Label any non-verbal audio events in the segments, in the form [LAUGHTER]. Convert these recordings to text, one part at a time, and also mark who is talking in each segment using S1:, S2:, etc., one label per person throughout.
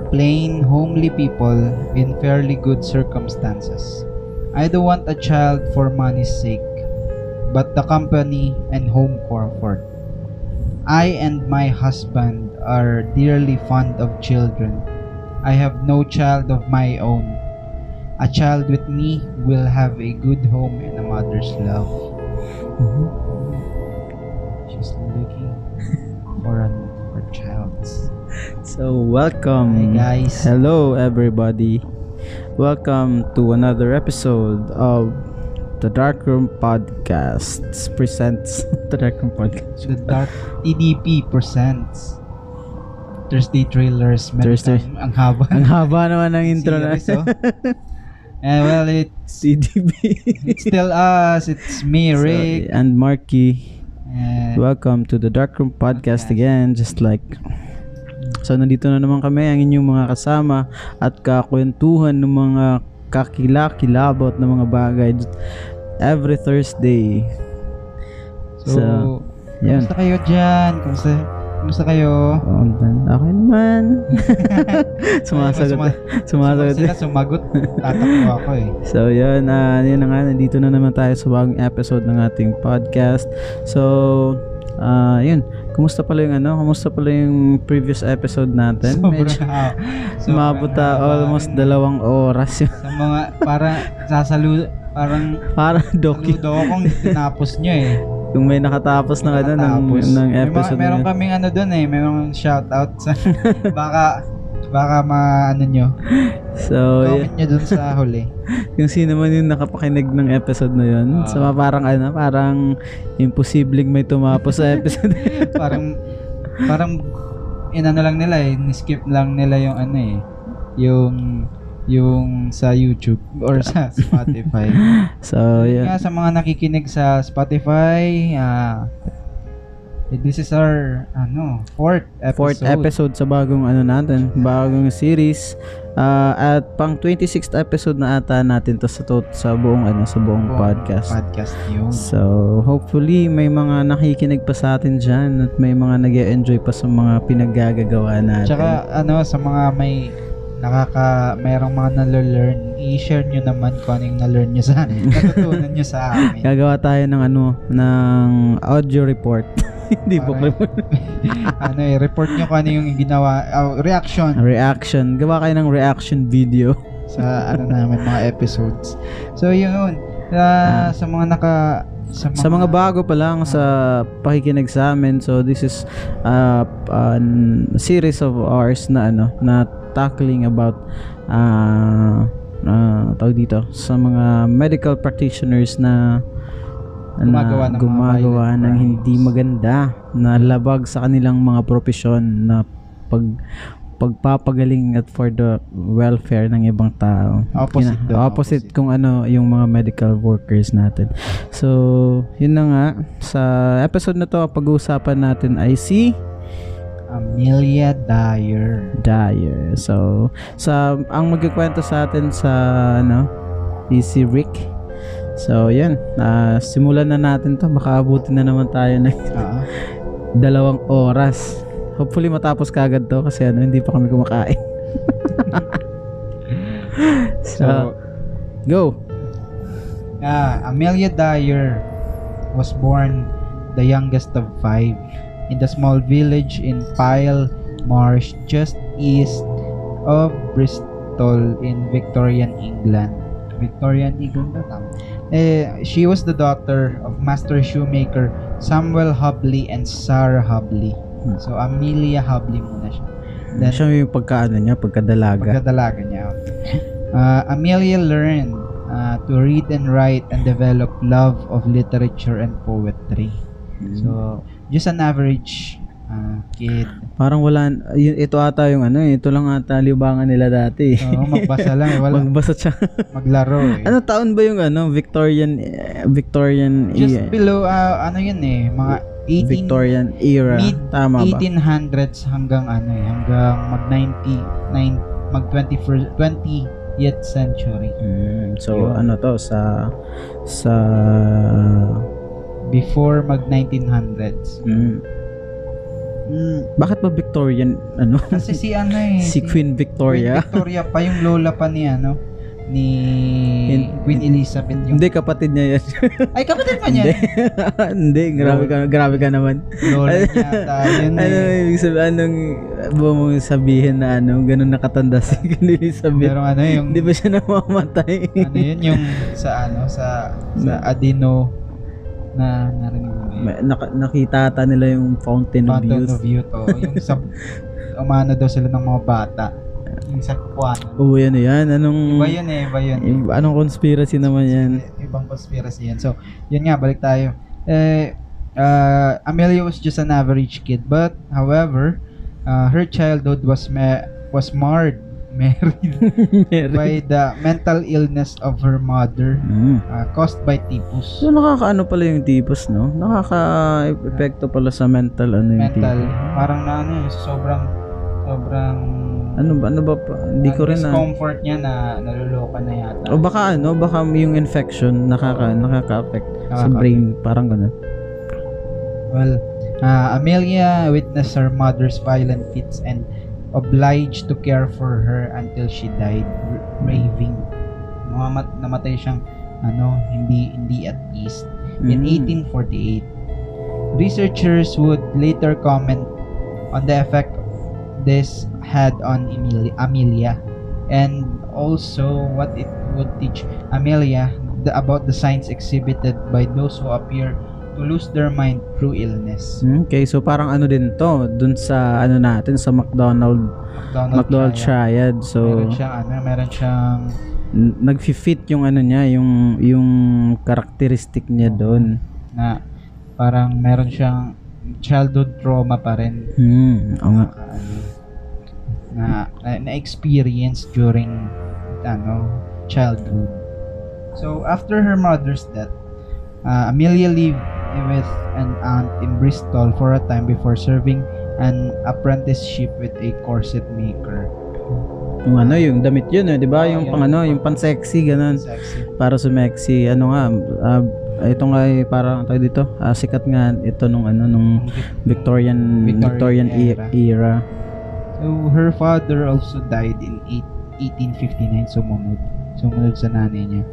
S1: 20s. We are plain, homely people in fairly good circumstances. I don't want a child for money's sake, but the company and home comfort. I and my husband are dearly fond of children. I have no child of my own. A child with me will have a good home and a mother's love. She's
S2: So, welcome.
S1: Hi, guys.
S2: Hello, everybody. Welcome to another episode of the Darkroom Podcast. Presents the Darkroom Podcast.
S1: The Dark TDP presents Thursday Trailers. Meron
S2: Thursday.
S1: Ang haba.
S2: Ang haba naman ng [LAUGHS] intro na.
S1: Series, oh. And [LAUGHS] eh, well, it's,
S2: CDB.
S1: it's still us. It's me, Rick.
S2: and Marky.
S1: And
S2: Welcome to the Darkroom Podcast
S1: Podcast.
S2: again. Just like So nandito na naman kami ang inyong mga kasama at kakwentuhan ng mga kakilakilabot ng mga bagay every Thursday.
S1: so,
S2: So, yan.
S1: kumusta kayo dyan? Kumusta, kumusta kayo?
S2: Oh, okay naman. [LAUGHS] [LAUGHS] sumasagot.
S1: Suma-
S2: sumasagot.
S1: Sila sumagot. Tatakbo ako eh. [LAUGHS]
S2: So, yun. ah yun na nga. Nandito na naman tayo sa bagong episode ng ating podcast. So, ah yun. Kumusta pala yung ano? Kumusta pala yung previous episode natin?
S1: Sobrang
S2: Medyo [LAUGHS]
S1: ha- sobrang
S2: umabot ta
S1: haba.
S2: almost dalawang oras yun.
S1: Sa mga, para sasalu, parang
S2: Parang doki.
S1: saludo ako kung tinapos nyo eh.
S2: Kung may nakatapos ng ano ng, ng
S1: May
S2: episode
S1: meron
S2: na yun.
S1: kaming ano doon eh, may mga shoutout sa [LAUGHS] baka baka ma ano nyo.
S2: So, yun.
S1: Comment nyo doon sa [LAUGHS] huli.
S2: Kung sino man yung nakapakinig ng episode na yun.
S1: Ah.
S2: so, parang ano, parang imposibleng may tumapos sa episode. [LAUGHS]
S1: parang parang inano lang nila eh, ni-skip lang nila yung ano eh, yung yung sa YouTube or sa [LAUGHS] Spotify.
S2: so, yun.
S1: Kaya sa mga nakikinig sa Spotify, ah this is our ano, fourth episode.
S2: fourth episode sa bagong ano natin, bagong series. Ah, at pang 26th episode na ata natin to sa to, sa buong ano sa buong
S1: Buong
S2: podcast.
S1: Podcast yun.
S2: So, hopefully may mga nakikinig pa sa atin diyan at may mga nag enjoy pa sa mga pinaggagawa natin.
S1: Tsaka ano sa mga may nakaka merong mga nalo-learn, i-share nyo naman kung ano yung na-learn nyo sa [LAUGHS] natutunan nyo sa amin.
S2: gagawa tayo ng ano ng audio report. [LAUGHS] [LAUGHS] Hindi report. [LAUGHS]
S1: ano eh, report nyo kung ano yung ginawa, oh, reaction
S2: reaction. Gawa kayo ng reaction video.
S1: sa ano namin mga episodes. So yun, ah, sa mga naka sa mga,
S2: Sa mga bago pa lang sa pakikinig sa amin, so this is uh, a series of ours na ano, na tackling about uh, uh, tawag dito sa mga medical practitioners na
S1: Gumagawa
S2: na
S1: ng
S2: gumagawa ng hindi maganda na labag sa kanilang mga propesyon na pag pagpapagaling at for the welfare ng ibang tao.
S1: Opposite
S2: Kina- opposite
S1: opposite.
S2: kung ano yung mga medical workers natin. So, yun na nga. Sa episode na to, pag-uusapan natin ay si
S1: Amelia Dyer.
S2: Dyer. So, sa ang magkikwento sa atin sa ano, is si Rick. So, yan. Ah, simulan na natin to. Baka abutin na naman tayo ng [LAUGHS]
S1: Oo.
S2: dalawang oras. Hopefully matapos kagad to kasi ano, hindi pa kami kumakain. [LAUGHS] so,
S1: So,
S2: go.
S1: ah, Amelia Dyer was born the youngest of five in the small village in Pyle Marsh just east of Bristol in Victorian England. Victorian England ba tama? Eh, she was the daughter of master shoemaker Samuel Hubley and Sarah Hubley.
S2: Hmm.
S1: So, Amelia Hubley muna siya. Then,
S2: Siya yung pagkaano niya, pagkadalaga.
S1: Pagkadalaga niya. Uh, Amelia learned uh, to read and write and develop love of literature and poetry. So, just an average kid.
S2: Parang wala, yun, ito ata yung ano, eh, ito lang ata libangan nila dati.
S1: So, magbasa lang. eh. Wala, [LAUGHS]
S2: Magbasa siya.
S1: maglaro eh.
S2: ano taon ba yung ano, Victorian, eh, Victorian,
S1: Just
S2: eh,
S1: below, uh, ano yun eh, mga 18,
S2: Victorian era.
S1: mid
S2: Tama ba?
S1: 1800s hanggang ano eh, hanggang mag 90, nine, mag 21st, 20th century.
S2: Mm, so,
S1: Yun.
S2: ano to, sa, sa,
S1: Before mag 1900s.
S2: mm,
S1: Mm,
S2: Bakit ba Victorian, ano?
S1: kasi si ano eh. [LAUGHS]
S2: si Queen Victoria?
S1: Queen Victoria pa yung lola pa ni ano ni
S2: In-
S1: Queen Elizabeth yung
S2: Hindi, kapatid niya yan. [LAUGHS]
S1: ay kapatid pa niya [LAUGHS]
S2: Hindi, grabe ka, grabe ka naman.
S1: lola niya ata yun
S2: ano,
S1: eh
S2: ibig sabihin, anong mong sabihin na ano, ganun nakatanda si Queen Elizabeth.
S1: pero ano yung
S2: Hindi ba siya namamatay?
S1: ano yun yung sa ano sa sa Adino na narinig mo yun?
S2: May- Nak- nakita ata nila yung Fountain,
S1: Fountain
S2: of
S1: of
S2: Youth.
S1: Youth oh, yung [LAUGHS] sa umano daw sila ng mga bata yung sa kuwanan
S2: Oo, yan yan. Anong,
S1: iba yun eh iba yun
S2: yung- anong conspiracy naman yan?
S1: ibang conspiracy yan so yun nga balik tayo eh uh, Amelia was just an average kid but however uh, her childhood was ma- was marred [LAUGHS] [LAUGHS] married by the mental illness of her mother
S2: Mm.
S1: uh, caused by typhus
S2: So, nakakaano pala yung tipos, no? Nakaka-epekto pala sa mental, ano yung
S1: mental
S2: tipos.
S1: parang na ano eh, sobrang sobrang
S2: Ano ba, ano ba pa? Hindi ko rin na.
S1: discomfort niya na naluloka na yata
S2: O baka ano, baka yung infection nakaka nakaka-affect sa brain, parang ganun.
S1: Well, uh, Amelia witnessed her mother's violent fits and obliged to care for her until she died raving. Namamat, namatay siyang ano, hindi hindi at ease in
S2: Mm.
S1: 1848. Researchers would later comment on the effect this had on Emil- Amelia and also what it would teach Amelia the, about the signs exhibited by those who appear to lose their mind through illness.
S2: Okay, so parang ano din to, dun sa ano natin sa McDonald
S1: McDonald,
S2: McDonald
S1: Triad.
S2: Triad. So
S1: meron siyang ano, meron siyang
S2: nagfi-fit yung ano niya, yung yung karakteristik niya doon.
S1: na parang meron siyang childhood trauma pa rin
S2: Hmm, oo nga.
S1: na, na, na, na-experience during ano childhood. So after her mother's death, uh, Amelia lived with an aunt in Bristol for a time before serving an apprenticeship with a corset maker.
S2: Yung ano, yung damit yun, eh, 'di ba? Yung
S1: yun.
S2: pang ano, yung pan-sexy ganun.
S1: Sexy.
S2: Para sumexy, ano nga, ah, ito nga ay parang tawag dito, ah, sikat nga ito nung ano nung Victorian
S1: Victorian
S2: Victorian, e-
S1: era.
S2: era.
S1: So her father also died in eight, 1859 sumunod. Sumunod sa nanay niya.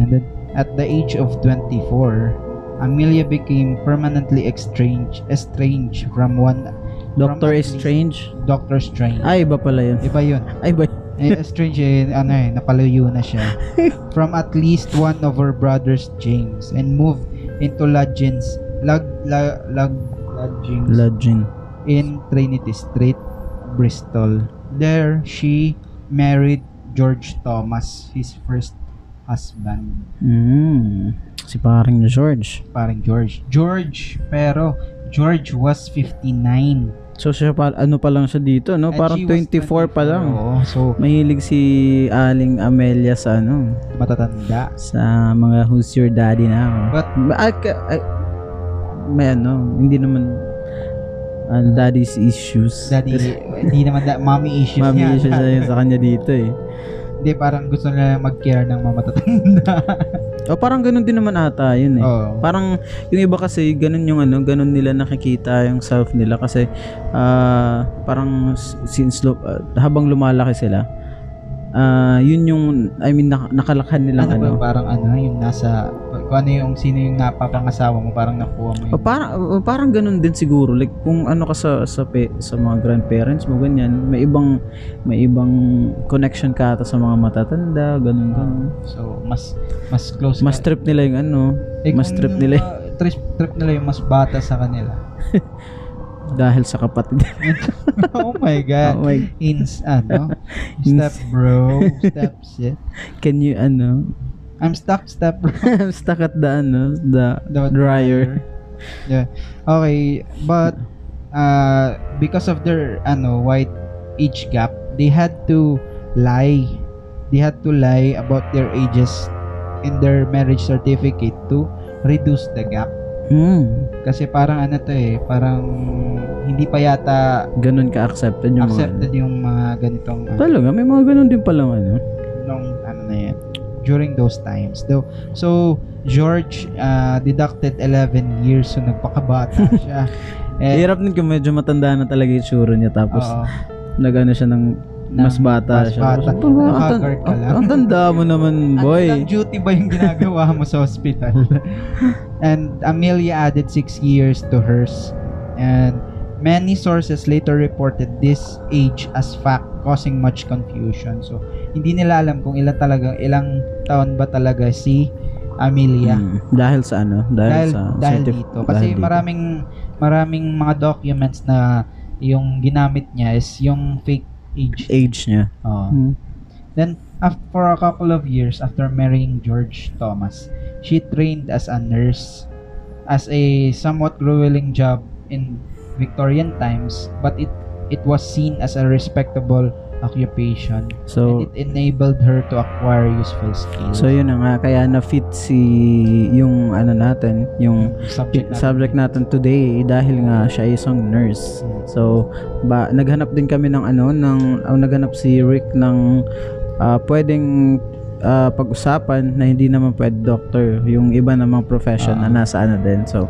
S1: And then at the age of 24, Amelia became permanently estranged estranged from one
S2: Doctor
S1: from
S2: Strange.
S1: Doctor Strange.
S2: Ay, iba pala yun.
S1: Iba yun. [LAUGHS]
S2: Ay, ba?
S1: Eh, Strange eh, ano eh, napalayo na siya. [LAUGHS] From at least one of her brothers, James, and moved into lodgings, lag, lag, lag, lodgings
S2: Legend.
S1: in Trinity Street, Bristol. There, she married George Thomas, his first husband.
S2: Mm. Si paring George.
S1: Parang George. George, pero George was 59.
S2: So siya pa, ano pa lang siya dito, no?
S1: And
S2: Parang
S1: she was
S2: 24 pa lang.
S1: Oo, so
S2: Mahilig si Aling Amelia sa ano,
S1: matatanda.
S2: sa mga Who's Your Daddy na ako.
S1: But
S2: ka- ah, may ano, hindi naman ano, daddy's issues.
S1: daddy, [LAUGHS] hindi naman da, mommy issues
S2: Mami
S1: niya.
S2: issues na yun sa kanya dito eh.
S1: Hindi, parang gusto nila mag-care ng mga matatanda. [LAUGHS]
S2: O parang ganun din naman ata yun eh.
S1: Oo.
S2: Parang yung iba kasi ganun yung ano, ganun nila nakikita yung self nila kasi ah, parang since ah, habang lumalaki sila, ah, yun yung I mean nak- nakalakhan nilang
S1: ano ba,
S2: ano.
S1: parang ano, yung nasa, kung ano yung, sino yung napapangasawa mo, parang nakuha mo
S2: O
S1: yung,
S2: parang o parang ganun din siguro like kung ano ka sa sa pe, sa mga grandparents mo ganyan may ibang may ibang connection ka ata sa mga matatanda ganun ganun
S1: so, mas, mas close
S2: mas
S1: ka.
S2: trip nila yung ano
S1: Eh,
S2: mas trip
S1: yung
S2: nila
S1: mga trip, trip nila yung mas bata sa kanila. [LAUGHS]
S2: dahil sa kapatid [LAUGHS]
S1: oh my God.
S2: oh my
S1: Ins, ano? [LAUGHS] Step bro. Step shit.
S2: can you ano
S1: I'm stuck, step bro. [LAUGHS]
S2: I'm stuck at the ano the,
S1: The
S2: dryer
S1: Yeah. Okay, but uh, because of their ano wide age gap, they had to lie. They had to lie about their ages in their marriage certificate to reduce the gap.
S2: Hmm.
S1: Kasi parang ano to eh, parang hindi pa yata
S2: ganun ka accepted yung
S1: accepted
S2: mga
S1: yung mga ganitong
S2: ano.
S1: ano,
S2: talaga may mga ganun din palang ano
S1: nung ano na yan during those times. Though, so George uh, deducted 11 years so nagpakabata [LAUGHS] siya. Eh,
S2: Hirap din kung medyo matanda na talaga yung tsura niya tapos
S1: oo.
S2: nagano siya ng mas bata
S1: mas
S2: siya.
S1: bata.
S2: "Ang- ang,
S1: Nakaka-guard ka lang."
S2: ang tanda mo naman, boy.
S1: Ano lang duty ba yung ginagawa mo sa hospital? [LAUGHS] and Amelia added six years to hers. And many sources later reported this age as fact causing much confusion. So, hindi nila alam kung ilan talaga, ilang taon ba talaga si Amelia.
S2: Mm, dahil sa ano? Dahil,
S1: dahil
S2: sa
S1: dahil
S2: scientific-
S1: dito kasi
S2: dahil dito.
S1: maraming maraming mga documents na yung ginamit niya is yung fake age.
S2: age niya.
S1: Oo.
S2: Mm.
S1: Then, af- for a couple of years after marrying George Thomas, she trained as a nurse as a somewhat grueling job in Victorian times, but it it was seen as a respectable occupation
S2: So,
S1: and it enabled her to acquire useful skills.
S2: so yun na nga kaya na fit si yung ano natin, yung
S1: subject natin.
S2: subject natin today dahil nga siya ay isang nurse. So, ba naghanap din kami ng ano ng ang naghanap si Rick ng ah, pwedeng ah, pag-usapan na hindi naman pwede doctor, yung iba namang profession na
S1: Ah.
S2: nasa ano din. So,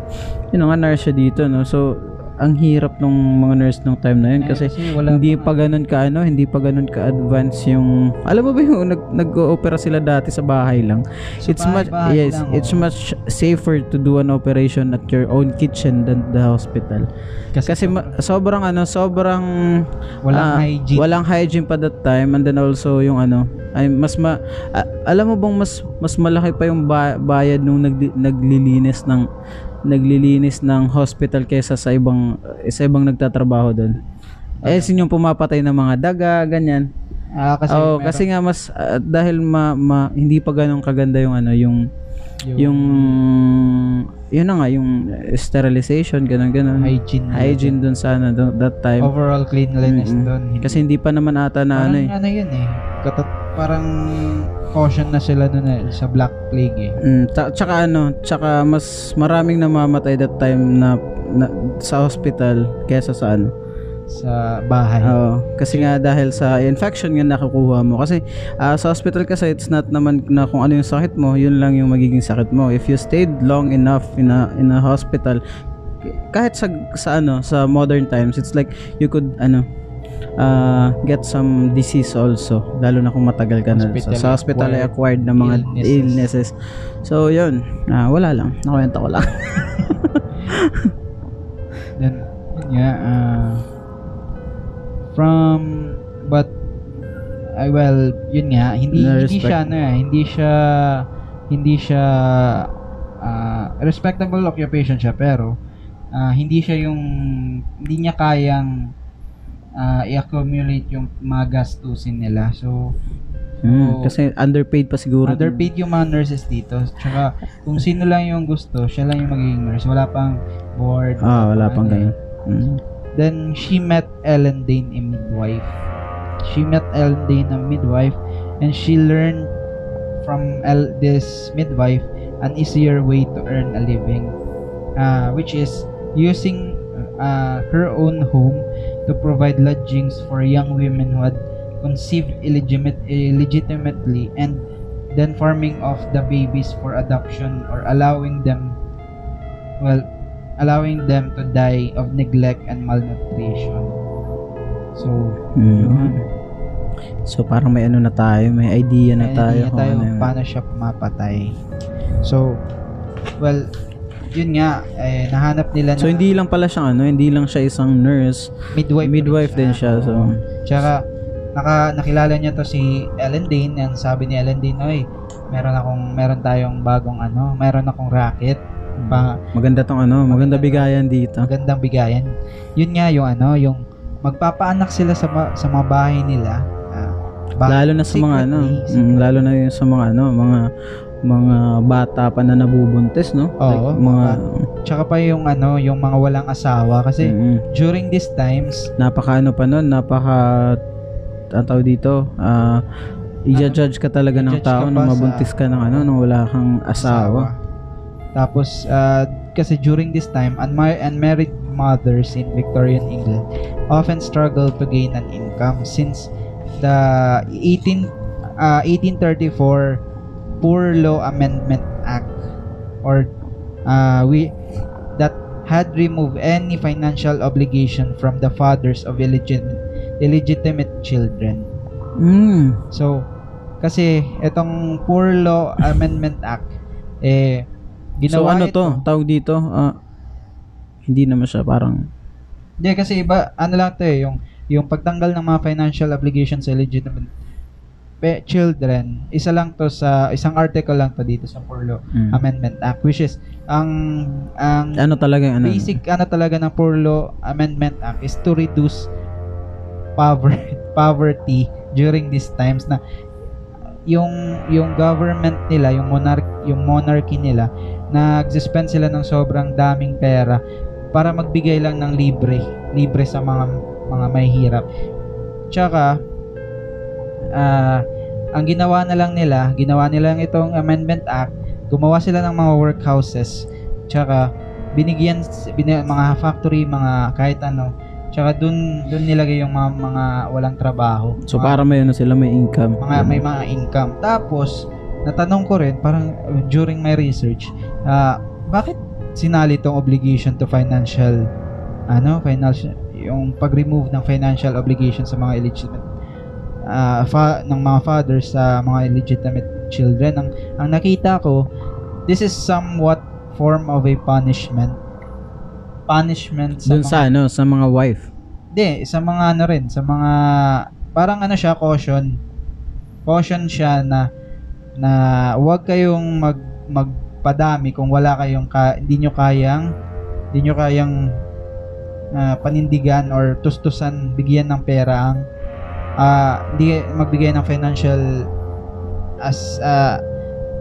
S2: yun nga nurse siya dito no. So, ang hirap nung mga nurse nung time na yun
S1: Eh,
S2: kasi
S1: wala
S2: hindi
S1: pa
S2: ganun ka ano, hindi pa ganun ka advance yung alam mo ba yung nag nag-opera sila dati sa bahay lang.
S1: Sa
S2: it's much
S1: bahay-bahay
S2: yes,
S1: lang,
S2: it's
S1: oh.
S2: much safer to do an operation at your own kitchen than the hospital. Kasi, ma- sobrang ano, sobrang
S1: walang
S2: ah,
S1: hygiene.
S2: Walang hygiene pa that time and then also yung ano, ay mas ma ah, alam mo bang mas mas malaki pa yung ba- bayad nung nag, naglilinis ng naglilinis ng hospital kaysa sa ibang sa ibang nagtatrabaho doon. Eh sin yung pumapatay ng mga daga, ganyan.
S1: Ah, kasi meron-
S2: kasi nga mas ah, dahil ma, ma- hindi pa ganun kaganda yung ano yung yung yun na nga yung sterilization ganun ganun
S1: hygiene.
S2: hygiene dun sa ano dun- that time
S1: Overall cleanliness
S2: Mm-mm.
S1: doon.
S2: Kasi hindi pa naman ata na
S1: parang
S2: ano eh
S1: ano yun eh. Katat, parang caution na sila doon eh, sa Black Plague eh.
S2: Mm, ta- tsaka ano, tsaka mas maraming namamatay that time na, na sa hospital kesa sa ano.
S1: Sa bahay.
S2: Oo, kasi nga dahil sa infection nga nakukuha mo. Kasi ah, sa hospital kasi it's not naman na kung ano yung sakit mo, yun lang yung magiging sakit mo. If you stayed long enough in a in a hospital, kahit sa sa ano, sa modern times, it's like you could ano ah, get some disease also lalo na kung matagal ka na sa, sa hospital ay acquired na mga
S1: illnesses.
S2: illnesses. So, yun. Ah, wala lang. Nakwenta ko lang. [LAUGHS]
S1: Then, yun nga, ah, from, but, ay well, yun nga, hindi,
S2: Na
S1: hindi siya, ano eh, hindi siya, hindi siya, ah, respectable occupation siya, pero, ah, hindi siya yung, hindi niya kayang, ah, i-accumulate yung mga gastusin nila. So,
S2: Hmm, kasi underpaid pa siguro.
S1: underpaid yung mga nurses dito. Tsaka, kung sino lang yung gusto, siya lang yung magiging nurse. Wala pang board.
S2: Ah, wala pang ganun. Hmm.
S1: Then she met Ellen Dane, a midwife. She met Ellen Dane, a midwife, and she learned from El- this midwife an easier way to earn a living, uh, which is using uh, her own home to provide lodgings for young women who had conceived illegitimate, illegitimately and then farming off the babies for adoption or allowing them well allowing them to die of neglect and malnutrition. So, yun.
S2: So parang may ano na tayo, may idea na
S1: May
S2: tayo
S1: idea
S2: kung
S1: tayo
S2: ano
S1: kung paano siya pumapatay. So, well, yun nga, eh, nahanap nila
S2: So
S1: na
S2: hindi lang pala siyang ano, hindi lang siya isang nurse,
S1: midwife,
S2: midwife din siya. So.
S1: Tsaka, naka, nakilala niya to si Ellen Dane, yan sabi ni Ellen Dane, oy, meron akong, meron tayong bagong ano, meron akong racket, pa,
S2: maganda tong ano, maganda bigayan dito.
S1: magandang bigayan. Yun nga yung ano, yung magpapaanak sila sa ma- sa mga bahay nila. ah, ba-
S2: Lalo na sa mga ano, mm, lalo na yung sa mga ano, mga mga bata pa na nabubuntis, no?
S1: Oo,
S2: Like, mga
S1: Tsaka pa yung ano, yung mga walang asawa kasi
S2: mm,
S1: during these times,
S2: napaka ano pa nun, napaka ang tawag dito, ah i-judge ka talaga ng tao nung mabuntis ka ng ano, nung wala kang asawa.
S1: Tapos, ah, kasi during this time, unmar- unmarried mothers in Victorian England often struggle to gain an income since the 18, ah, 1834 Poor Law Amendment Act or uh, we that had removed any financial obligation from the fathers of illegitimate, illegitimate children.
S2: Mm.
S1: So, kasi itong Poor Law Amendment Act, eh,
S2: So
S1: ginawa
S2: ano
S1: ito.
S2: to? Tawag dito? Ah, hindi naman siya parang
S1: Hindi, kasi iba, ano lang to eh, yung, yung pagtanggal ng mga financial obligations sa illegitimate pe- children, isa lang to sa, isang article lang to dito sa Law
S2: mm.
S1: Amendment Act, which is, ang, ang
S2: ano talaga ano?
S1: basic ano talaga ng Law Amendment Act is to reduce poverty [LAUGHS] poverty during these times na yung yung government nila, yung monarch yung monarchy nila nag-spend sila ng sobrang daming pera para magbigay lang ng libre, libre sa mga mga mahihirap. Tsaka ah ang ginawa na lang nila, ginawa nila lang itong Amendment Act, gumawa sila ng mga workhouses, tsaka binigyan bin, mga factory, mga kahit ano, tsaka dun dun nilagay yung mga, mga walang trabaho.
S2: So
S1: Mga-
S2: para may ano sila may income.
S1: mga may mga income. Tapos natanong ko rin parang uh, during my research, ah bakit sinali tong obligation to financial ano, financial yung pag-remove ng financial obligation sa mga illegitimate ah, fa- ng mga fathers sa mga illegitimate children. Ang ang nakita ko, this is somewhat form of a punishment. Punishment sa
S2: Dun
S1: mga-
S2: sa ano, sa mga wife.
S1: hindi, sa mga ano rin, sa mga parang ano siya caution. Caution siya na na huwag kayong mag magpadami kung wala kayong ka, hindi nyo kayang hindi nyo kayang ah, panindigan or tustusan bigyan ng pera ang ah, hindi magbigay ng financial as ah,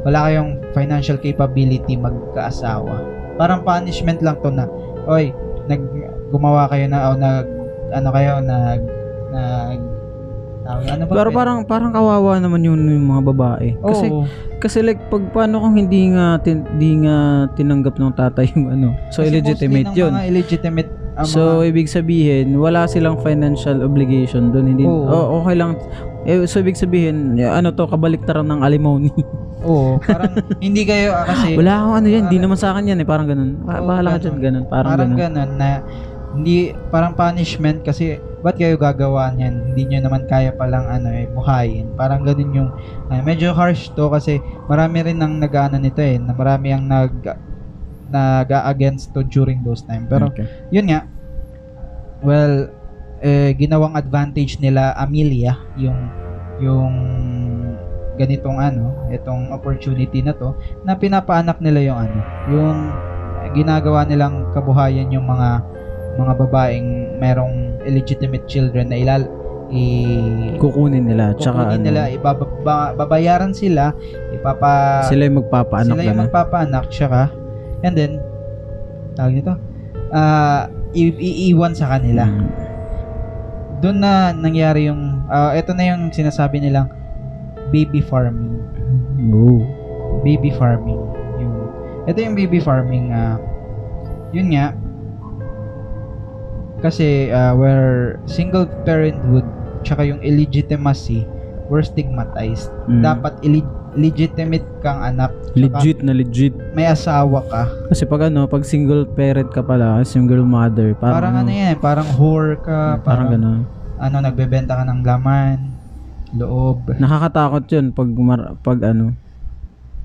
S1: wala kayong financial capability magkaasawa. Parang punishment lang to na, oy, nag gumawa kayo na o nag ano kayo nag nag ano ba
S2: Pero parang parang kawawa naman yun yung mga babae. Kasi
S1: Oo.
S2: kasi like pag paano kung hindi nga tin, di nga tinanggap ng tatay yung ano. So
S1: Kasi
S2: illegitimate yun.
S1: mga illegitimate ang
S2: So
S1: mga,
S2: ibig sabihin wala silang financial obligation doon. Hindi
S1: Oo.
S2: oh, okay lang. Eh, so ibig sabihin eh, ano to kabaliktaran ng alimony. [LAUGHS]
S1: oo, parang hindi kayo ah, kasi
S2: wala akong ano yan, hindi naman sa akin yan eh, parang ganun. Ba-
S1: Oo,
S2: bahala ka
S1: ganun.
S2: dyan, ganun. Parang,
S1: parang
S2: ganun.
S1: ganun na hindi parang punishment kasi ba't kayo gagawa niyan hindi nyo naman kaya palang ano eh buhayin parang ganun yung ah, medyo harsh to kasi marami rin nang nag-ano nito eh na marami ang nag nag-against to during those time pero
S2: Okay.
S1: yun nga well eh, ginawang advantage nila Amelia yung yung ganitong ano itong opportunity na to na pinapaanak nila yung ano yung ginagawa nilang kabuhayan yung mga mga babaeng merong illegitimate children na ilal i
S2: Kukunin nila. Tsaka
S1: kukunin
S2: ano,
S1: nila ibaba, babayaran sila ipapa
S2: sila yung magpapaanak
S1: sila yung magpapaanak tsaka and then tawag nito i- iiwan sa kanila
S2: Mm.
S1: doon na nangyari yung ah, ito na yung sinasabi nilang baby farming
S2: Oo.
S1: baby farming yung ito yung baby farming ah yun nga kasi ah, where single parenthood tsaka yung illegitimacy were stigmatized
S2: Mm.
S1: dapat illeg- legitimate kang anak
S2: Legit na legit.
S1: may asawa ka
S2: Kasi pag ano, pag single parent ka pala, single mother, parang,
S1: parang, ano yan parang whore ka
S2: parang, ganun.
S1: ano nagbebenta ka ng laman loob
S2: Nakakatakot yun pag, mar- pag ano,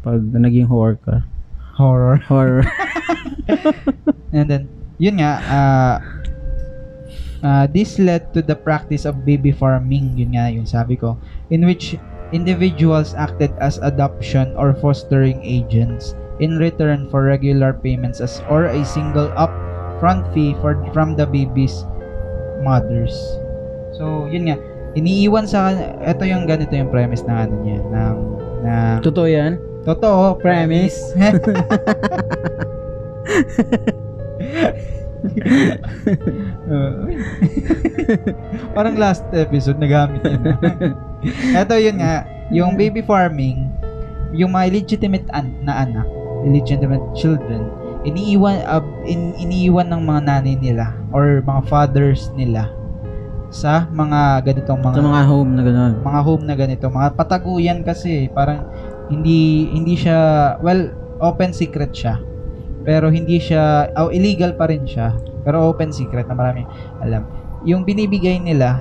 S2: pag naging whore ka.
S1: horror
S2: Horror. [LAUGHS] [LAUGHS]
S1: And then, yun nga, uh, uh, this led to the practice of baby farming, yun nga yung sabi ko, in which individuals acted as adoption or fostering agents in return for regular payments as or a single upfront fee for from the baby's mothers. So, yun nga, iniiwan sa ito yung ganito yung premise ng ano niya ng ng
S2: Totoo yan?
S1: Totoo, premise. [LAUGHS] Uh. Parang last episode nagamit yun. [LAUGHS] Ito yun nga, yung baby farming, yung mga illegitimate an- na anak, illegitimate children, iniiwan uh, in, iniiwan ng mga nanay nila or mga fathers nila sa mga ganitong mga
S2: Sa mga home na gano'n.
S1: mga home na ganito, mga pataguyan kasi parang hindi hindi siya well open secret siya. Pero hindi siya oh, illegal pa rin siya pero open secret na marami alam yung binibigay nila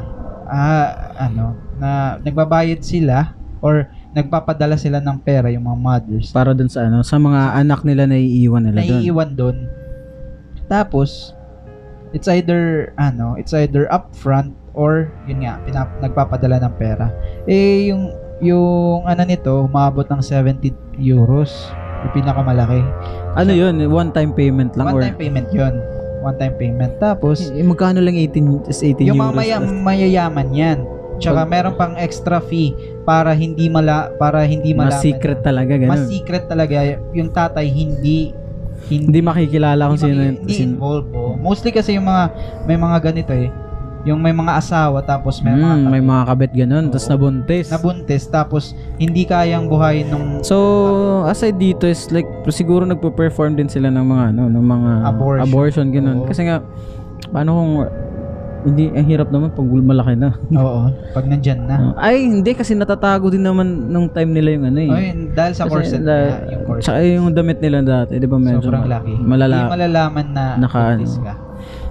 S1: ah ano na nagbabayad sila or nagpapadala sila ng pera yung mga mothers
S2: Para dun sa ano, sa mga anak nila na iiwan nila doon.
S1: naiiwan doon. Tapos, it's either, ano, it's either upfront or, yun nga, pinap- nagpapadala ng pera. Eh, yung, yung, ano nito, umabot ng 70 euros. Yung pinakamalaki.
S2: Ano yun? One-time payment lang? or,
S1: One-time payment yun. One-time payment. Tapos,
S2: Eh, magkano lang 18, is 18
S1: yung
S2: euros?
S1: mga maya- mayayaman yan. Tsaka
S2: Pag-
S1: meron pang extra fee para hindi mala para hindi
S2: mas
S1: malaman.
S2: secret talaga,
S1: Mas
S2: ganun.
S1: secret talaga yung tatay hindi
S2: Hindi makikilala kung
S1: hindi,
S2: sino,
S1: hindi
S2: sino.
S1: involved oh. Mostly kasi yung mga may mga ganito eh. Yung may mga asawa tapos may mga
S2: Mm, may mga kabit ganun, tapos
S1: Oo.
S2: nabuntis.
S1: nabuntis tapos hindi kayang buhayin nung
S2: So, aside dito is like siguro nagpo-perform din sila ng mga ano, ng mga
S1: Abortion.
S2: ganun.
S1: Oo.
S2: Kasi nga paano kung hindi ang hirap naman pag malaki na. [LAUGHS]
S1: Oo, pag nandyan na.
S2: Ay, hindi kasi natatago din naman nung time nila yung ano eh.
S1: Yun, dahil sa
S2: Kasi
S1: corset na, yung corset.
S2: Tsaka yung damit nila dati, di ba medyo
S1: sobrang laki.
S2: malala.
S1: Hindi malalaman na
S2: Naka-
S1: ka.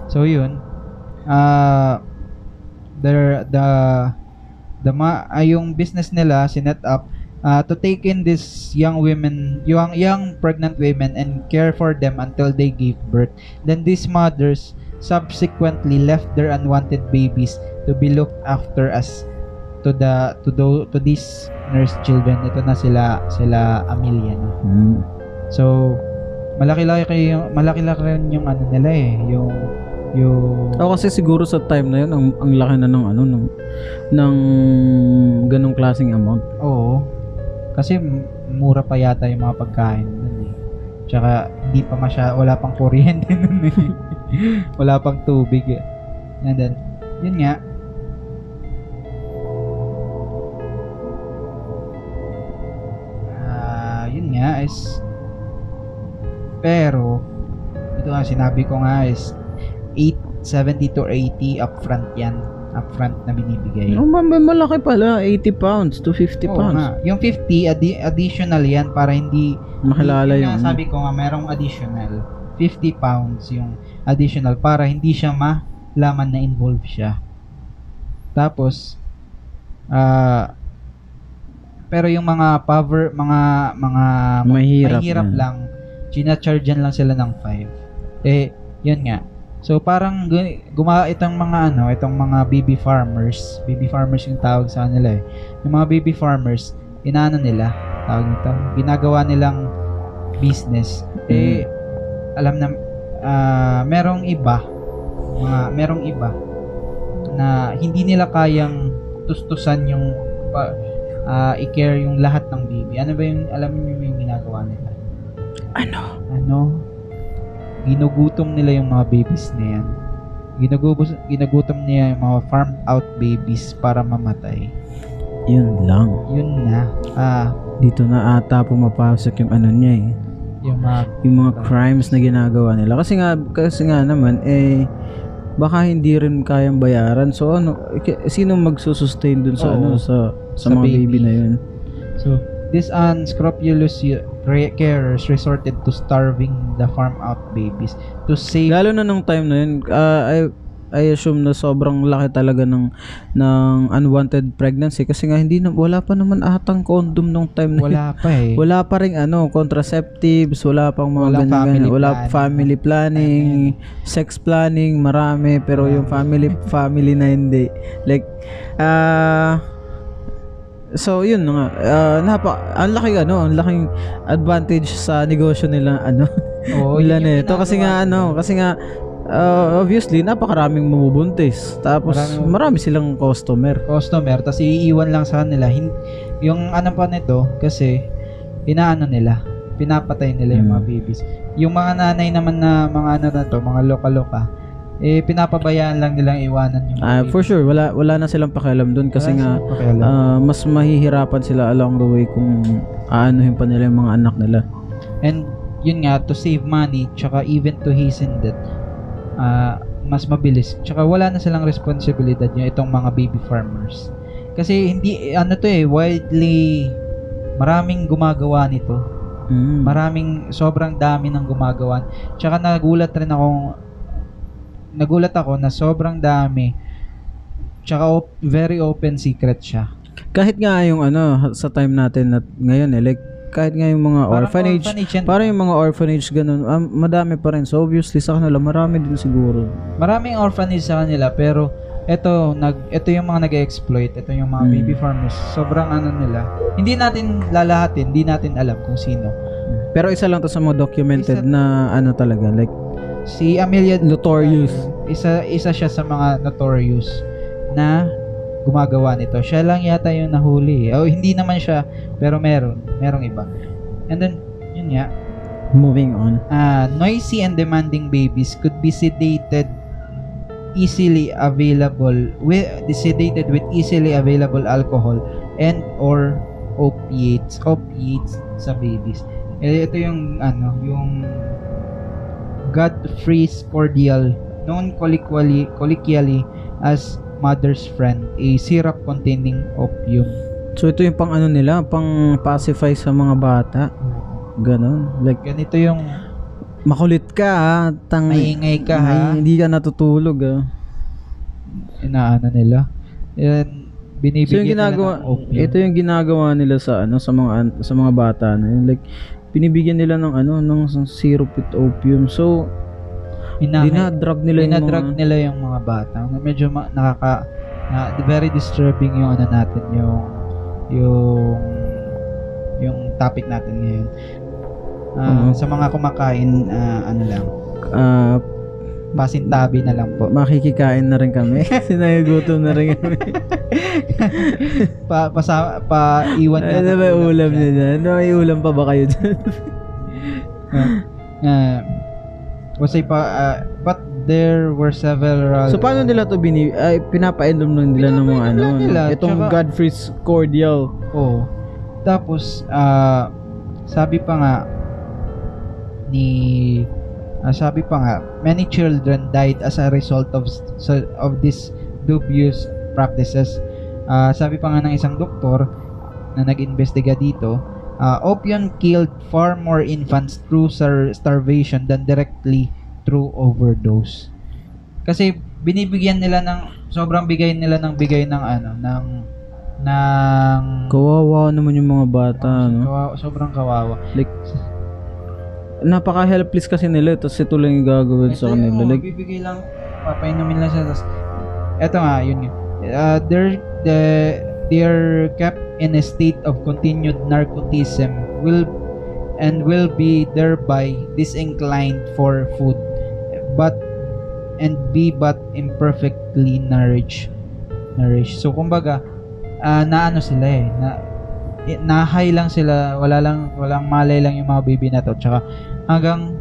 S1: So yun. Ah the the the ma ah, yung business nila sinet up ah, to take in these young women, young young pregnant women and care for them until they gave birth. Then these mothers subsequently left their unwanted babies to be looked after as to the to the to these nurse children. Ito na sila sila Amelia no.
S2: Mm.
S1: So, malaki-laki kayo yung malaki-laki rin yung ano nila eh, yung yung
S2: Ako kasi siguro sa time na yun, ang, ang laki na ng ano, ng, ng ganong klaseng amount.
S1: Oo. Kasi mura pa yata yung mga pagkain nun eh. Tsaka hindi pa masya wala pang kuryente [LAUGHS] nun eh. wala pang tubig eh. And then, yun nga. Ah, yun nga is pero ito nga sinabi ko nga is 870 to 80 upfront yan. Upfront na binibigay.
S2: Oh, ma- may malaki pala, 80 pounds to 50
S1: Oo
S2: pounds.
S1: nga. Yung 50, addi- additional yan para hindi...
S2: Makilala
S1: yun
S2: yung...
S1: sabi ko nga, merong additional. 50 pounds yung additional para hindi siya malaman na involved siya. Tapos, ah pero yung mga power, mga, mga
S2: Mahirap
S1: mahirap
S2: na.
S1: lang, ginachargean lang sila ng 5. Eh, yun nga. So, parang gu- gumawa itong mga ano, itong mga baby farmers, baby farmers yung tawag sa kanila eh. Yung mga baby farmers, inaano nila, tawag nito, ginagawa nilang business. Eh, alam na, ah, merong iba, mga, merong iba, na hindi nila kayang tustusan yung, pa, ah, i-care yung lahat ng baby. Ano ba yung, alam niyo yung ginagawa nila?
S2: Ano?
S1: ano, ginugutom nila yung mga babies na yan. Ginugubos, ginugutom niya yung mga farm out babies para mamatay.
S2: Yun lang.
S1: Yun na. Ah,
S2: Dito na ata pumapasok yung ano niya eh.
S1: yung mga
S2: Yung mga crimes na ginagawa nila. Kasi nga, kasi nga naman, eh, baka hindi rin kayang bayaran. So ano, k- sino magsusustain dun sa
S1: Oo.
S2: ano, sa, sa,
S1: Sa
S2: mga baby.
S1: baby.
S2: na yun?
S1: So, these unscrupulous y- carers resorted to starving the farm out babies to save
S2: Lalo na nung time na yun, ah, I, I assume na sobrang laki talaga ng ng unwanted pregnancy kasi nga hindi na wala pa naman atang condom nung time na
S1: wala pa eh. [LAUGHS]
S2: Wala pa ring ano, contraceptives, wala pang mga
S1: Walang
S2: ganyan,
S1: family
S2: ganyan. Wala
S1: planning.
S2: family planning, sex planning, marami, pero yung family family na hindi. Like ah So yun nga, Ah, napa, ang laki ano, ang laking advantage sa negosyo nila [LAUGHS] ano.
S1: Oo,
S2: nila
S1: yun yung
S2: nito kasi nga ano, kasi nga ah, obviously napakaraming mamubuntis. Tapos
S1: Maraming-
S2: marami silang customer.
S1: customer tapos iiwan lang sa kanila Hin- yung ano pa nito kasi inaano nila pinapatay nila yung mga
S2: Mm.
S1: babies yung mga nanay naman na mga ano na to mga loka-loka eh pinapabayaan lang nilang iwanan yung
S2: Ah, for sure wala wala na silang pakialam doon kasi nga ah, mas mahihirapan sila along the way kung aanuhin pa nila yung mga anak nila.
S1: and yun nga to save money tsaka even to hasten that ah, mas mabilis tsaka wala na silang responsibilidad yung itong mga baby farmers kasi hindi ano to eh widely maraming gumagawa nito
S2: Mm.
S1: Maraming, sobrang dami ng gumagawa. Tsaka nagulat rin ako, nagulat ako na sobrang dami. Tsaka op- very open secret siya.
S2: Kahit nga yung ano, sa time natin na ngayon eh, like, kahit nga yung mga
S1: Parang
S2: orphanage,
S1: orphanage yan.
S2: parang yung mga orphanage ganun, um, madami pa rin. So obviously sa kanila, marami din siguro.
S1: Maraming orphanage sa kanila pero ito nag ito yung mga nag-exploit, ito yung mga
S2: Mm.
S1: baby farmers. Sobrang ano nila. Hindi natin lalahatin, hindi natin alam kung sino.
S2: Pero isa lang to sa mga documented
S1: Isa-
S2: na ano talaga, like
S1: Si Amelia
S2: notorious.
S1: isa isa siya sa mga notorious na gumagawa nito. Siya lang yata yung nahuli. O hindi naman siya, pero meron, merong iba. And then yun nga,
S2: Moving on.
S1: Ah, noisy and demanding babies could be sedated easily available with sedated with easily available alcohol and or opiates opiates sa babies eh, ito yung ano yung Godfrey's cordial known colloquially colloquially as mother's friend a syrup containing opium
S2: So ito yung pang ano nila, pang pacify sa mga bata. Ganon. Like,
S1: ganito yung
S2: makulit ka ha, tang
S1: maingay ka ha
S2: hindi ka natutulog ah.
S1: inaano nila. Yan, binibigyan
S2: So yung ginagawa,
S1: nila ng opium.
S2: ito yung ginagawa nila sa ano sa mga sa mga bata na yun. Like binibigyan nila ng ano ng syrup with opium. So
S1: Inahay-
S2: dinadrug nila yung
S1: dinadrug
S2: mga
S1: nila yung mga bata. Medyo ma- nakaka na, very disturbing yung ano natin yung yung yung topic natin ngayon. Ah,
S2: Oo.
S1: Sa mga kumakain, ah, ano lang,
S2: ah,
S1: pasintabi na lang po.
S2: makikikain na rin kami. [LAUGHS] Sinagutom na rin kami.
S1: Pa, pasa, pa iwan nga
S2: ano ba yung ulam niya dyan? Ano may ulam pa ba kayo dyan?
S1: Ah, was a pa, ah, but there were several
S2: so paano nila to bini ay pinapainom lang nila ng mga ano,
S1: nila,
S2: itong
S1: tsaka-
S2: Godfrey's cordial.
S1: Oo. Tapos, ah, sabi pa nga, ni, ah, sabi pa nga, many children died as a result of, so- of this dubious practices. Ah, sabi pa nga ng isang doktor na nag-investiga dito, ah, opium killed far more infants through star- starvation than directly through overdose. Kasi binibigyan nila ng sobrang bigay nila ng bigay ng ano ng ng
S2: Kawawa naman yung mga bata, no?
S1: Kawawa, sobrang kawawa.
S2: Like, napaka-helpless kasi nila. Tapos ito lang yung gagawin sa
S1: Ito
S2: kanila.
S1: yung,
S2: Like,
S1: bibigay lang, papainumin lang siya. Tapos, eto nga, yun nga. Uh, they're, the, they're kept in a state of continued narcotism will and will be thereby disinclined for food but and be but imperfectly nourished nourished so kumbaga ah, naano sila eh na i- na-high lang sila wala lang walang malay lang yung mga baby na to tsaka hanggang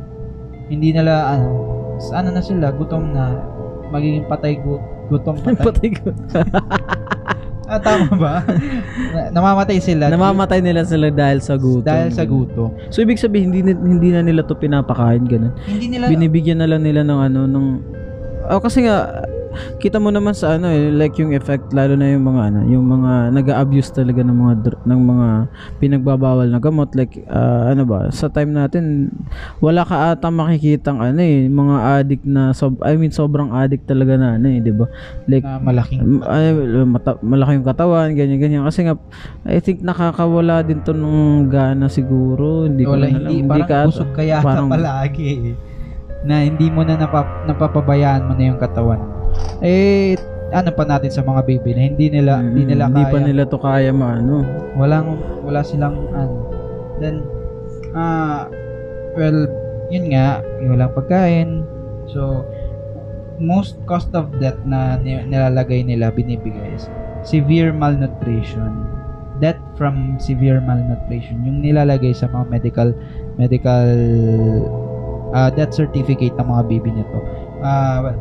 S1: hindi nila ano ano na sila gutom na magiging patay gu- gutom patay [LAUGHS]
S2: patay ko. [LAUGHS]
S1: ah, tama ba Na- [LAUGHS] namamatay sila
S2: Namamatay nila sila dahil sa gutom.
S1: dahil sa gutom
S2: So, ibig sabihin, hindi, hindi na nila to pinapakain, ganun.
S1: hindi nila
S2: Binibigyan na lang nila ng ano, ng... Oh, kasi nga, kita mo naman sa ano eh, like yung effect, lalo na yung mga ano, yung mga nag-abuse talaga ng mga, dr- ng mga pinagbabawal na gamot. Like, ah, ano ba, sa time natin, wala ka ata makikitang ano eh, mga addict na, sob I mean, sobrang addict talaga na ano eh, di ba? Like,
S1: na malaking
S2: ay, mata- malaki yung katawan, ganyan ganyan kasi nga I think nakakawala din to nung gana siguro, hindi ko
S1: wala
S2: na alam.
S1: hindi, parang
S2: ka
S1: busog ka yata
S2: parang-
S1: palagi eh. na hindi mo na napap, napapabayaan mo na yung katawan mo. Eh ano pa natin sa mga baby na hindi nila hindi
S2: Mm,
S1: nila
S2: hindi
S1: kaya?
S2: pa nila to kaya maano.
S1: walang wala silang ano. Then ah well yun nga yung walang pagkain. So most cost of death na ni- nilalagay nila binibigay is severe malnutrition. Death from severe malnutrition. Yung nilalagay sa mga medical medical ah, death certificate ng mga baby nito. Ah well,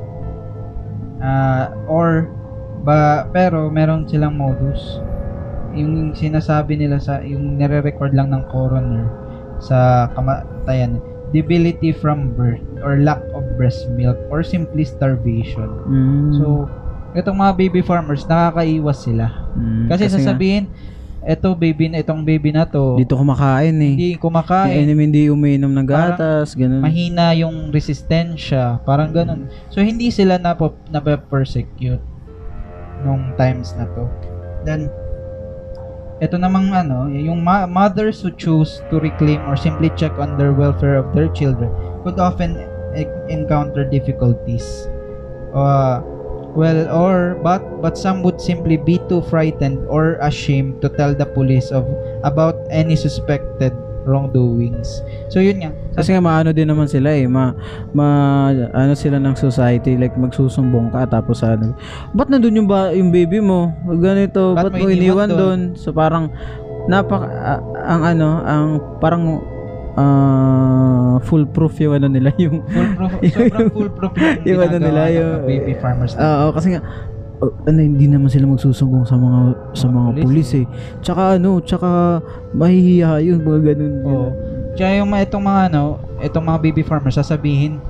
S1: ah, or ba pero meron silang modus. Yung sinasabi nila sa yung nire-record lang ng coroner sa kamatayan debility from birth or lack of breast milk or simply starvation.
S2: Mm,
S1: so itong mga baby farmers nakakaiwas sila.
S2: Mm,
S1: kasi,
S2: nga,
S1: sasabihin eto baby na itong baby na to.
S2: Dito kumakain eh.
S1: hindi kumakain.
S2: Enemy hindi umiinom ng gatas, ganun.
S1: mahina yung resistensya. Parang ganun. So hindi sila na na persecute nung times na to. Then ito namang ano yung ma- mothers who choose to reclaim or simply check on their welfare of their children could often e- encounter difficulties. Uh, well or but but some would simply be too frightened or ashamed to tell the police of about any suspected wrongdoings. So yun nga.
S2: Kasi nga maano din naman sila eh, ma, ma ano sila ng society like magsusumbong ka tapos ano, ba't nandun yung ba yung baby mo? Ganito,
S1: Ba't
S2: ba't,
S1: mo iniwan
S2: doon? So parang napak a- ang ano, ang parang ah, foolproof yung ano nila [LAUGHS] yung
S1: Foolproof, sobrang foolproof yung, [LAUGHS]
S2: Yung ano nila,
S1: ng
S2: yung-
S1: baby farmers.
S2: Oo, kasi nga oh, ano, hindi naman sila magsusumbong sa mga sa
S1: Mga pulis.
S2: eh. Tsaka ano, tsaka mahihiya yun, mga ganun.
S1: Oo. Tsaka yung mga itong mga ano, itong mga baby farmers sasabihin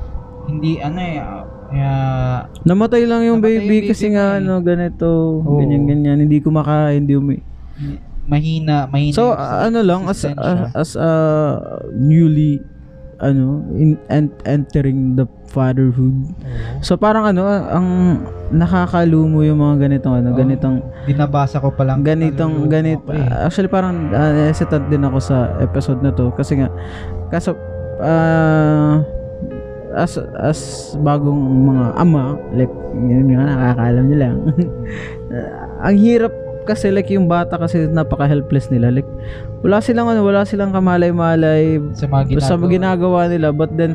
S1: hindi ano eh uh,
S2: Namatay lang yung
S1: Namatay
S2: baby,
S1: yung
S2: kasi
S1: baby
S2: nga ano, ganito,
S1: Oo.
S2: ganyan ganyan, hindi kumakain, hindi umi.
S1: Mahina, mahina.
S2: So uh, ano lang as
S1: resistensya.
S2: as a newly ano in, en- entering the fatherhood.
S1: Oo.
S2: So parang ano ang nakakalumo yung mga ganitong ano,
S1: Oo.
S2: ganitong
S1: binabasa ko pa lang
S2: ganitong ganit
S1: eh.
S2: actually parang uh, hesitant din ako sa episode na to kasi nga kaso ah, as as bagong mga ama like yun nga nakakaalam lang [LAUGHS] Ah, ang hirap kasi like yung bata kasi napaka helpless nila. Like wala silang ano wala silang kamalay-malay
S1: sa mga ginagawa.
S2: sa ginagawa. nila. But then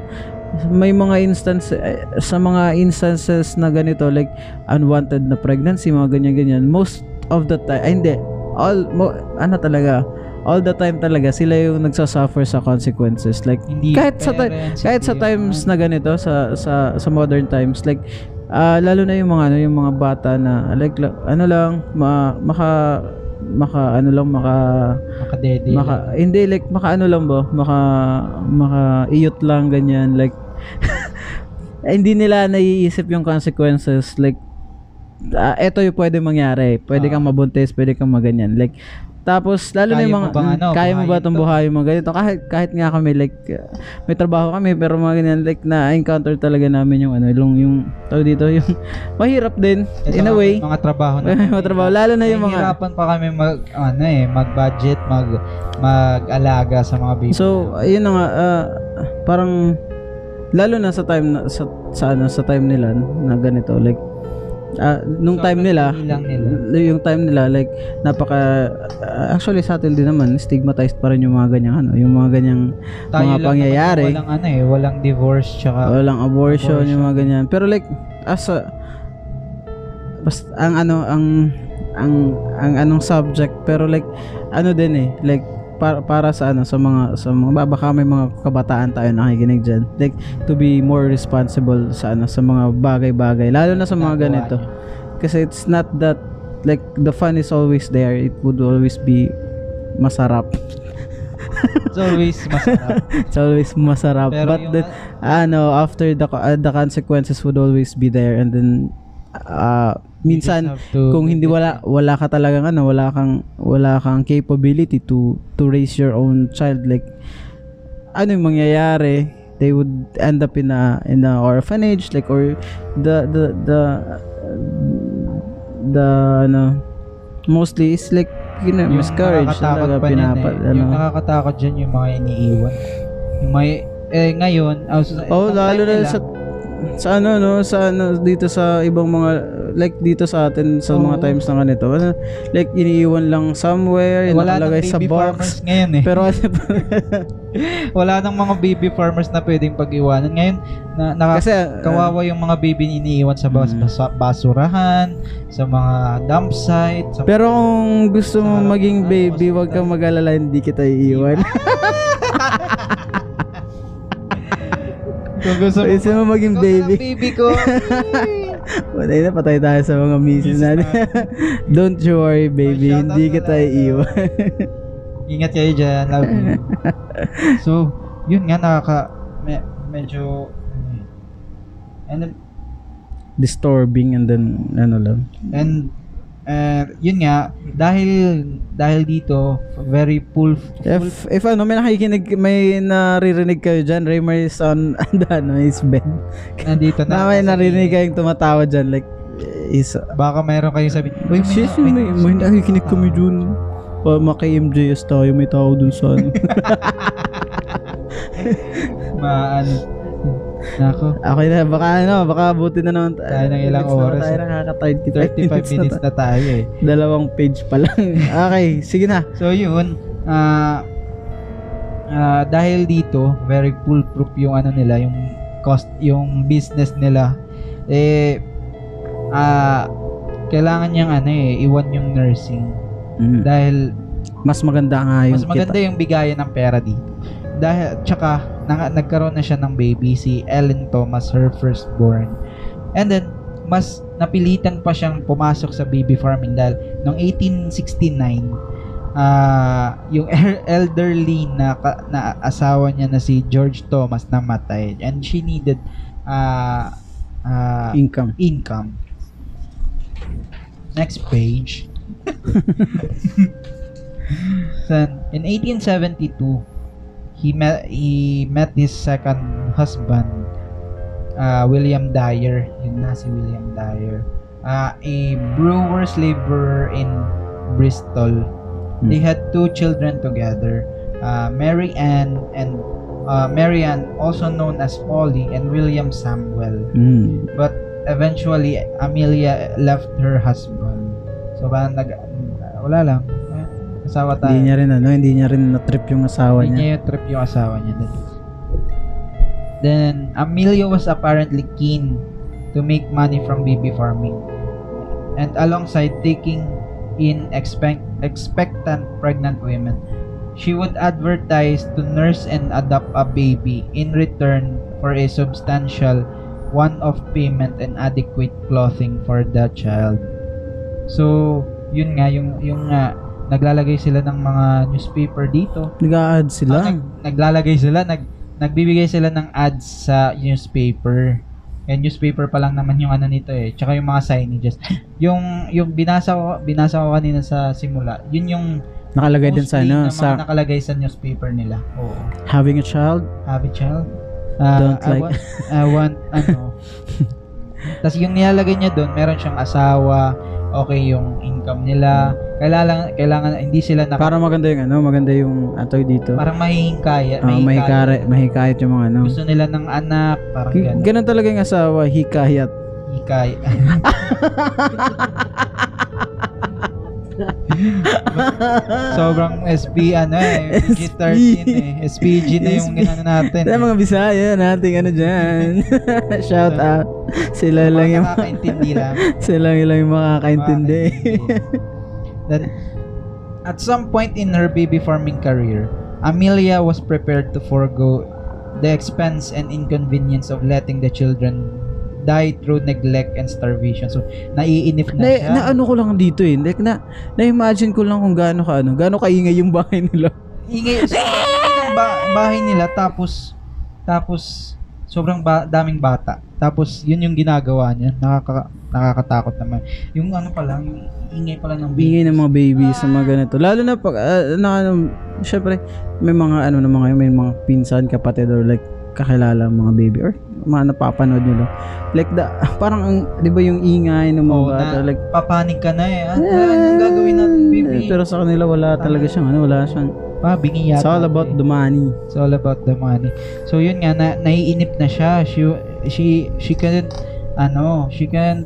S2: may mga instance eh, sa mga instances na ganito like unwanted na pregnancy mga ganyan ganyan most of the time ay hindi. All mo, ano talaga all the time talaga sila yung nagsasuffer sa consequences. Like
S1: hindi
S2: kahit sa ti-
S1: parents,
S2: kahit sa times na ganito sa sa sa modern times like ah, lalo na yung mga ano yung mga bata na like ano lang ma, maka maka ano lang maka
S1: makadede
S2: maka hindi like maka ano lang ba maka maka iyot lang ganyan like [LAUGHS] eh, hindi nila naiisip yung consequences like ah, eto yung pwede mangyari pwede
S1: Ah.
S2: kang mabuntis pwede kang maganyan like tapos lalo na
S1: Kaya
S2: yung
S1: mo
S2: mga
S1: bang ano,
S2: kaya mo ba itong
S1: to?
S2: buhayin mga ganito kahit kahit nga kami like uh, may trabaho kami pero mga ganyan like na encounter talaga namin yung ano yung yung tawag dito yung [LAUGHS] mahirap din
S1: Ito
S2: in a way
S1: mga trabaho na [LAUGHS]
S2: mga trabaho lalo na yung mga
S1: Nahihirapan pa kami mag ano eh mag-budget, mag mag-alaga sa mga baby.
S2: So, ayun na nga ah, parang lalo na sa time na sa, sa ano sa time nila na ganito like ah, nung
S1: Sobrang
S2: time nila
S1: nila.
S2: yung time nila like napaka ah, actually sa atin din naman stigmatized pa rin yung mga ganyang ano yung mga ganyang
S1: Tayo
S2: mga pangyayari.
S1: yung walang ano eh, walang divorce tsaka
S2: walang abortion, yung
S1: Abortion.
S2: mga ganyan pero like as a bas ang ano ang ang ang anong subject pero like ano din eh like para, para sa ano sa mga sa mga ba- baka may mga kabataan tayo nakikinig diyan like to be more responsible sa ano sa mga bagay-bagay. Lalo na sa mga ganito. kasi it's not that like the fun is always there. It would always be masarap.
S1: It's always masarap. [LAUGHS]
S2: it's always masarap.
S1: Pero
S2: but then ano after the uh, the consequences would always be there and then uh, minsan kung hindi wala wala ka talagang ano wala kang wala kang capability to to raise your own child like ano yung mangyayari they would end up in a in a orphanage like or the the the the ano mostly is like you know,
S1: Yung
S2: miscarriage talaga
S1: pa niyan
S2: pinapat
S1: eh.
S2: ano
S1: Yung nakakatakot dyan yung mga iniiwan. Yung may, eh ngayon, oh,
S2: Oh, lalo na sa sa ano no, sa ano dito sa ibang mga like dito sa atin sa mga
S1: Oo.
S2: times na ganito. Like iniiwan lang somewhere,
S1: wala nang
S2: nakalagay sa box.
S1: ngayon eh.
S2: Pero ano [LAUGHS]
S1: wala nang mga baby farmers na pwedeng pag-iwanan. Ngayon, na, naka,
S2: kasi uh,
S1: kawawa yung mga baby na iniiwan sa bas,
S2: Mm.
S1: basurahan, sa mga dump site. Sa,
S2: pero kung gusto mo maging
S1: ng
S2: baby, wag kang mag-alala, hindi kita iiwan. [LAUGHS]
S1: kung gusto mo,
S2: Gusto mo maging
S1: gusto
S2: baby.
S1: ng baby ko. [LAUGHS]
S2: Patay na, patay tayo sa mga misis natin. [LAUGHS] Don't you worry, baby.
S1: Oh, shoutout
S2: hindi kita iiwan.
S1: Ingat kayo dyan. Love you. [LAUGHS] so, yun nga, nakaka, me, medyo, hmm. and then,
S2: Disturbing and then, ano lang.
S1: And And yun nga, dahil dahil dito, very full, full
S2: If, if ano, may nakikinig, may naririnig kayo dyan, Raymer is on, ano, his bed.
S1: nandito
S2: Na
S1: na.
S2: may narinig kayong tumatawa dyan, like, is,
S1: Baka mayroon kayong sabi, Uy, may,
S2: sis, may, may nakikinig kami dyan. Pa, maki-MJS tayo, may tao dun sa ano. [LAUGHS]
S1: ma, ano, nako,
S2: Okay na, baka ano, baka buti na naman
S1: Tayo ng ilang
S2: next na
S1: oras,
S2: Tayo
S1: eh.
S2: nakaka
S1: 35 minutes na tayo eh.
S2: Dalawang page pa lang. [LAUGHS] okay, sige na.
S1: So yun, ah ah, dahil dito, very foolproof yung ano nila, yung cost, yung business nila. Eh ah kailangan niyang ano eh, iwan yung nursing
S2: Mm.
S1: dahil
S2: Mas maganda nga yung
S1: mas maganda yung bigayan ng pera dito. Dahil tsaka nang, nagkaroon na siya ng baby si Ellen Thomas her firstborn. And then mas napilitan pa siyang pumasok sa baby farming dahil noong 1869 ah yung el- elderly na na asawa niya na si George Thomas namatay and she needed ah ah,
S2: income.
S1: income. Next page. [LAUGHS] Then, in 1872, he met he met his second husband, uh, William Dyer. Yun na si William Dyer. Uh, a brewer's laborer in Bristol. They had two children together, uh, Mary Ann and uh, Mary Ann, also known as Polly, and William Samuel.
S2: Mm.
S1: But eventually, Amelia left her husband. So, parang nag... Wala lang. Asawa tayo.
S2: Hindi niya rin ano, hindi niya rin na-trip yung asawa
S1: Hindi
S2: niya.
S1: niya yung trip yung asawa niya. Then, then, Amelia was apparently keen to make money from baby farming. And alongside taking in expect, expectant pregnant women, she would advertise to nurse and adopt a baby in return for a substantial one-off payment and adequate clothing for the child. So, yun nga, yung, yung nga, naglalagay sila ng mga newspaper dito
S2: Nag-a-add
S1: Ah,
S2: sila.
S1: nag, naglalagay sila, nag, nagbibigay sila ng ads sa newspaper. And newspaper pa lang naman yung ano nito eh. Tsaka yung mga signages. Yung yung binasa ko binasa ko kanina sa simula. Yun yung
S2: Nakalagay din sa ano,
S1: na
S2: sa
S1: nakalagay sa newspaper nila. Oo.
S2: having a child.
S1: Have a child. Ah,
S2: Don't
S1: I
S2: like-
S1: want, [LAUGHS] I want ano. [LAUGHS] Tapos yung nilalagay niya doon, meron siyang asawa, okay yung income nila. Kailangan kailangan hindi sila naka,
S2: Para maganda yung ano, maganda yung atoy dito.
S1: parang mahihingkaya,
S2: Ah, mahikayat, mahikayat yung mga ano.
S1: Gusto nila ng anak, parang
S2: G-
S1: gano'n.
S2: Ganun talaga yung asawa, hikayat.
S1: Hikay. [LAUGHS] [LAUGHS] [LAUGHS] Sobrang SB ano eh, PG-13 eh. SPG na yung ginano natin.
S2: Sa
S1: eh.
S2: mga Bisaya nating ano dyan. [LAUGHS] Shout
S1: So,
S2: out. Sila
S1: Mga
S2: lang yung
S1: nakakaintindi lang. [LAUGHS]
S2: sila lang yung makakaintindi.
S1: Then, at some point in her baby farming career, Amelia was prepared to forego the expense and inconvenience of letting the children die through neglect and starvation. So, naiinip na,
S2: na,
S1: siya.
S2: na ano ko lang dito eh. Like na na-imagine ko lang kung gaano ka ano, gaano kaingay yung bahay nila.
S1: ingay ng ba- bahay nila tapos tapos sobrang ba- daming bata. Tapos yun yung ginagawa niya. Nakaka nakakatakot naman. Yung ano pa lang, yung ingay pa lang ng
S2: Bingay ng mga baby sa mga ganito. Lalo na pag ah, na ano, syempre may mga ano na mga may mga pinsan, kapatid or like kakilala mga baby or mga napapanood nyo lang. Like the, [LAUGHS] parang ang, 'di ba yung ingay ng mga
S1: Oo,
S2: bata
S1: na,
S2: like
S1: papanig ka na eh. Ano, anong gagawin natin, baby?
S2: Eh, Pero sa kanila wala talaga siyang ano, wala siyang
S1: Pa, bingi yata.
S2: It's all about
S1: eh.
S2: the money.
S1: It's all about the money. So yun nga na naiinip na siya. She she she couldn't ano, she can't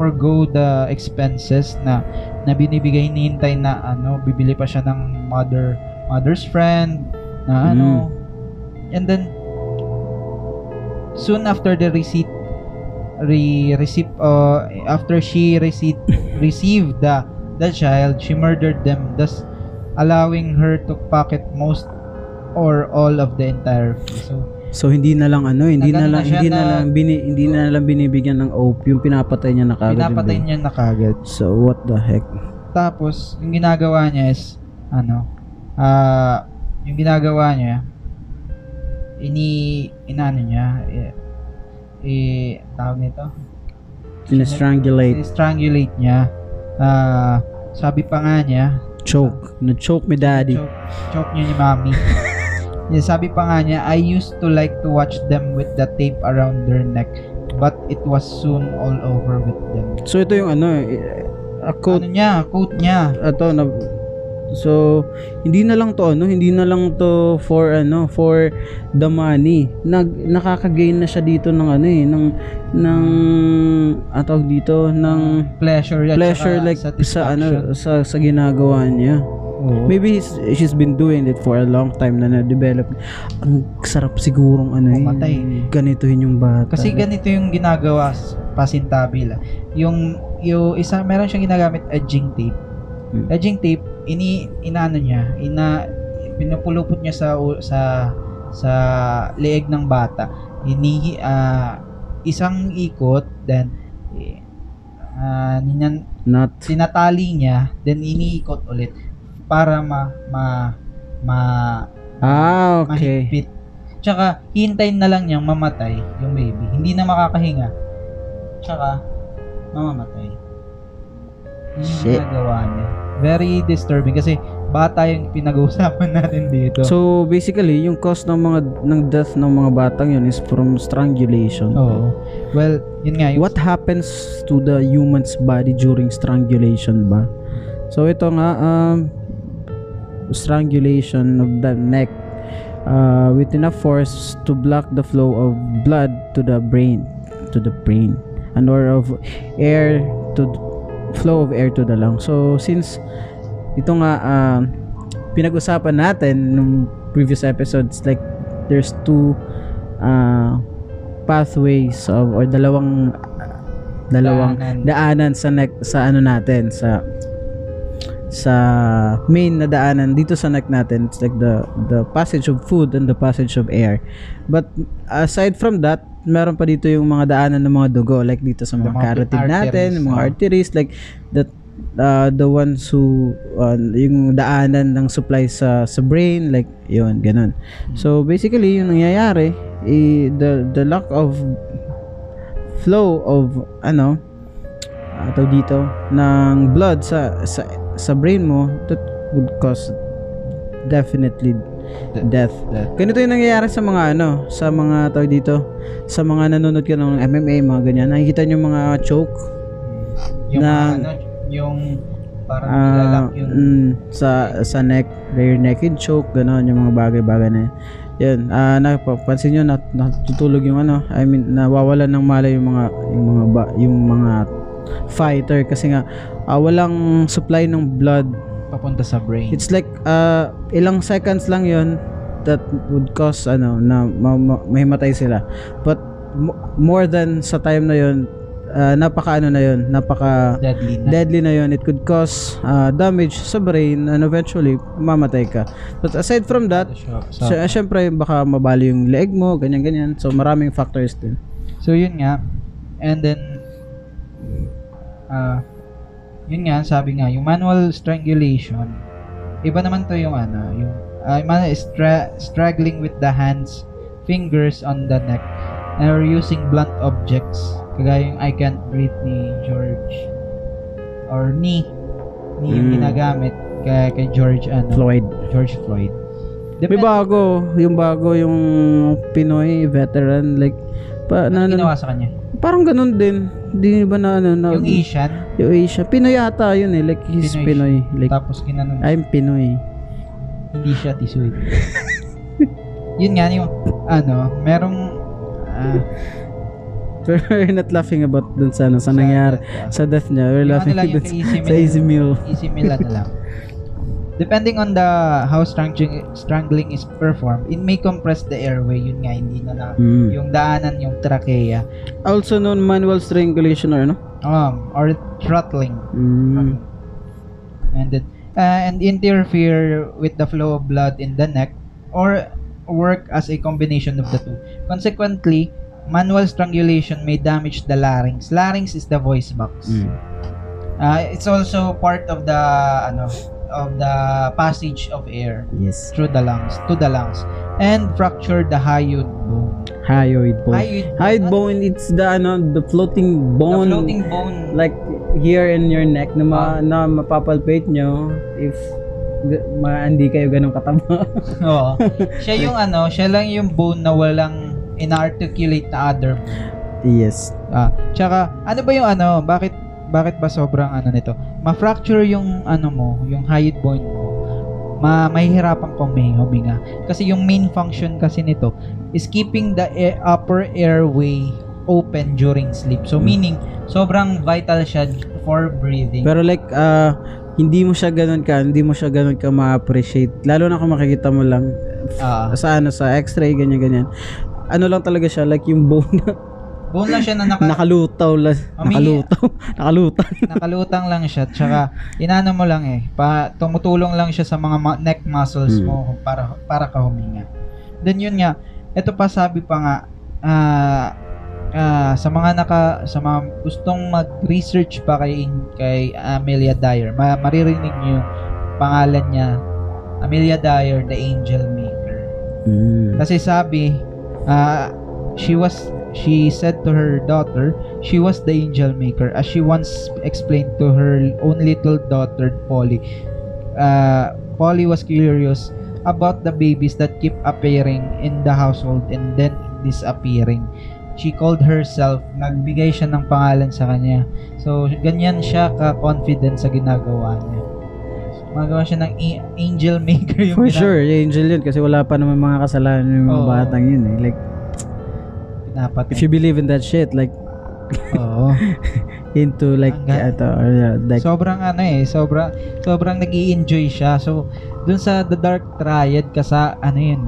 S1: forgo the expenses na na binibigay hinihintay na ano, bibili pa siya ng mother mother's friend na ano. And then soon after the receipt re receipt uh, after she received [LAUGHS] received the the child, she murdered them thus allowing her to pocket most or all of the entire fee. So,
S2: So hindi na lang ano, hindi na lang
S1: na
S2: hindi na,
S1: na-
S2: lang bini, hindi na lang binibigyan ng opium, pinapatay niya na kagad. yung
S1: pinapatay niya na kagad.
S2: So what the heck?
S1: Tapos, yung ginagawa niya is, ano, ah, yung ginagawa niya, ini, inano niya, eh, eh, tawag nito,
S2: Sinastrangulate.
S1: strangulate niya. Ah, sabi pa nga niya,
S2: Choke. Na-choke me daddy.
S1: choke, choke niya ni mami. [LAUGHS] yeah, sabi pa nga niya, I used to like to watch them with the tape around their neck, but it was soon all over with them.
S2: So ito yung ano, eh, a quote
S1: Ano niya, quote niya.
S2: ato na So, hindi na lang to ano, hindi na lang to for ano, for the money. Nag nakaka-gain na siya dito ng ano eh, ng ng atawag dito ng
S1: Pleasure,
S2: pleasure like sa ano sa sa ginagawa niya.
S1: Oo.
S2: Maybe he's, she's been doing it for a long time na na-develop. Ang sarap sigurong ano eh.
S1: Pumatay.
S2: Ganituhin yung bata.
S1: Kasi ganito yung ginagawa pasintabi lang. Yung, yung isa, meron siyang ginagamit edging tape.
S2: Hmm.
S1: Edging tape, ini, inano niya, ina, pinupulupot niya sa, sa, sa leeg ng bata. Hinihi, ah, isang ikot, then, ah, ninan,
S2: not
S1: tinatali niya, then iniikot ulit para ma, ma, ma,
S2: Ah, okay.
S1: mahigpit. Tsaka, hintayin na lang niyang mamatay yung baby. Hindi na makakahinga. Tsaka, mamamatay. Yung
S2: Shit.
S1: ginagawa niya. Very disturbing kasi bata yung pinag-uusapan [LAUGHS] natin dito.
S2: So basically, yung cause ng mga ng death ng mga batang yun is from strangulation.
S1: Oo. Well, yun nga. Yung,
S2: What happens to the human's body during strangulation ba? So ito nga um strangulation of the neck uh, with enough force to block the flow of blood to the brain to the brain and or of air flow of air to the lung. So since ito nga um, pinag-usapan natin nung previous episodes like there's two uh, pathways of or dalawang dalawang
S1: Daanan.
S2: daanan sa neck sa ano natin sa sa main na daanan dito sa neck natin it's like the the passage of food and the passage of air but aside from that meron pa dito yung mga daanan ng mga dugo like dito sa mga
S1: mga
S2: carotid natin yung mga
S1: oh.
S2: arteries like that uh, the ones who uh, yung daanan ng supply sa sa brain like yun ganun so basically yung nangyayari eh, the the lack of flow of ano uh, tawag dito ng blood sa sa sa brain mo that would cause definitely
S1: De-
S2: death
S1: Death.
S2: ganito yung nangyayari sa mga ano sa mga tawag dito sa mga nanonood ka ng MMA mga ganyan nakikita nyo mga choke
S1: yung
S2: na-
S1: ano, yung parang nilalak yung
S2: mm, sa sa neck, rear naked choke, gano'n yung mga bagay-bagay na yan. Yan, ah napapansin niyo nat, natutulog yung ano, I mean nawawalan ng malay yung mga yung mga ba, yung mga fighter kasi nga ah, walang supply ng blood.
S1: Papunta sa brain.
S2: It's like ah, ilang seconds lang 'yon that would cause ano na ma- ma- mahimatay sila. But mo- more than sa time na 'yon, ah, napaka ano na 'yon, napaka
S1: deadly na.
S2: deadly na yon it could cause uh, damage sa brain and eventually mamatay ka but aside from that
S1: so,
S2: sy- syempre baka mabali yung leg mo ganyan ganyan so maraming factors din
S1: So yun nga. And then ah yun nga sabi nga yung manual strangulation iba naman to yung ano yung uh, man stra- struggling with the hands fingers on the neck or using blunt objects kagaya yung I can't breathe ni George or ni ni yung
S2: Mm.
S1: ginagamit kay, kay George ano
S2: Floyd
S1: George Floyd
S2: may bago yung bago yung Pinoy veteran like pa na,
S1: ano
S2: na-
S1: ginawa sa kanya?
S2: Parang ganun din. Hindi ba na ano na
S1: yung Asian?
S2: Yung Asia Pinoy yata yun eh. Like he's
S1: Pinoy.
S2: Pinoy, like
S1: tapos ginanon
S2: I'm Pinoy.
S1: Hindi siya tisuit. [LAUGHS] Yun nga yung ano, merong
S2: Pero [LAUGHS] we're not laughing about dun sa ano sa nangyari. sa death niya. We're
S1: ano
S2: laughing dun
S1: Easy [LAUGHS]
S2: sa easy meal.
S1: Easy meal ano lang. Depending on the how strangling, strangling is performed, it may compress the airway. Yun nga, hindi na na
S2: Mm.
S1: yung daanan, yung trachea.
S2: Also known manual strangulation or ano?
S1: Um, or throttling.
S2: Mm.
S1: And then, uh, and interfere with the flow of blood in the neck or work as a combination of the two. Consequently, manual strangulation may damage the larynx. Larynx is the voice box.
S2: Mm.
S1: Uh, it's also part of the ano of the passage of air
S2: Yes.
S1: through the lungs to the lungs and fracture the hyoid bone.
S2: Hyoid bone.
S1: Hyoid
S2: Hyoid bone, it's the ano, the floating bone.
S1: The floating bone.
S2: Like here in your neck na, ma, na mapapalpate nyo if g- ma, hindi kayo ganun kataba. [LAUGHS]
S1: Oo. siya yung ano, siya lang yung bone na walang inarticulate na other bone.
S2: yes.
S1: Ah, tsaka ano ba yung ano, bakit bakit ba sobrang ano nito? Ma-fracture yung ano mo, yung hyoid bone mo. Ma mahihirapan kang huminga, huminga. Kasi yung main function kasi nito is keeping the air, upper airway open during sleep. So
S2: Mm.
S1: meaning sobrang vital siya for breathing.
S2: Pero like, ah, hindi mo siya ganun ka, hindi mo siya ganun ka ma-appreciate. Lalo na kung makikita mo lang
S1: Ah,
S2: sa ano, sa x-ray, ganyan-ganyan. Ano lang talaga siya, like yung bone [LAUGHS] na
S1: bone lang siya na naka,
S2: nakalutaw lang.
S1: Mami-
S2: Nakalutaw. [LAUGHS] Nakalutang.
S1: nakalutang lang siya. Tsaka inano mo lang eh, pa, tumutulong lang siya sa mga ma- neck muscles
S2: Mm.
S1: mo para para ka huminga. Then yun nga, ito pa sabi pa nga ah ah, sa mga naka sa mga gustong mag-research pa kay kay Amelia Dyer, ma- maririnig niyo pangalan niya Amelia Dyer, the Angel Maker.
S2: Mm.
S1: Kasi sabi, ah, she was she said to her daughter, she was the angel maker as she once explained to her own little daughter Polly. Uh, Polly was curious about the babies that keep appearing in the household and then disappearing. She called herself, nagbigay siya ng pangalan sa kanya. So, ganyan siya ka-confident sa ginagawa niya. Magawa siya ng angel maker yung
S2: For
S1: gina-
S2: sure, angel yun kasi wala pa naman mga kasalanan yung mga
S1: Oo.
S2: batang yun eh. Like,
S1: pinapatay.
S2: if you believe in that shit, like,
S1: Oo. [LAUGHS]
S2: into like,
S1: Hanggang-
S2: ito, or, uh, like,
S1: sobrang ano eh, sobrang sobrang nag enjoy siya. So, dun sa The Dark Triad kasa ano yun,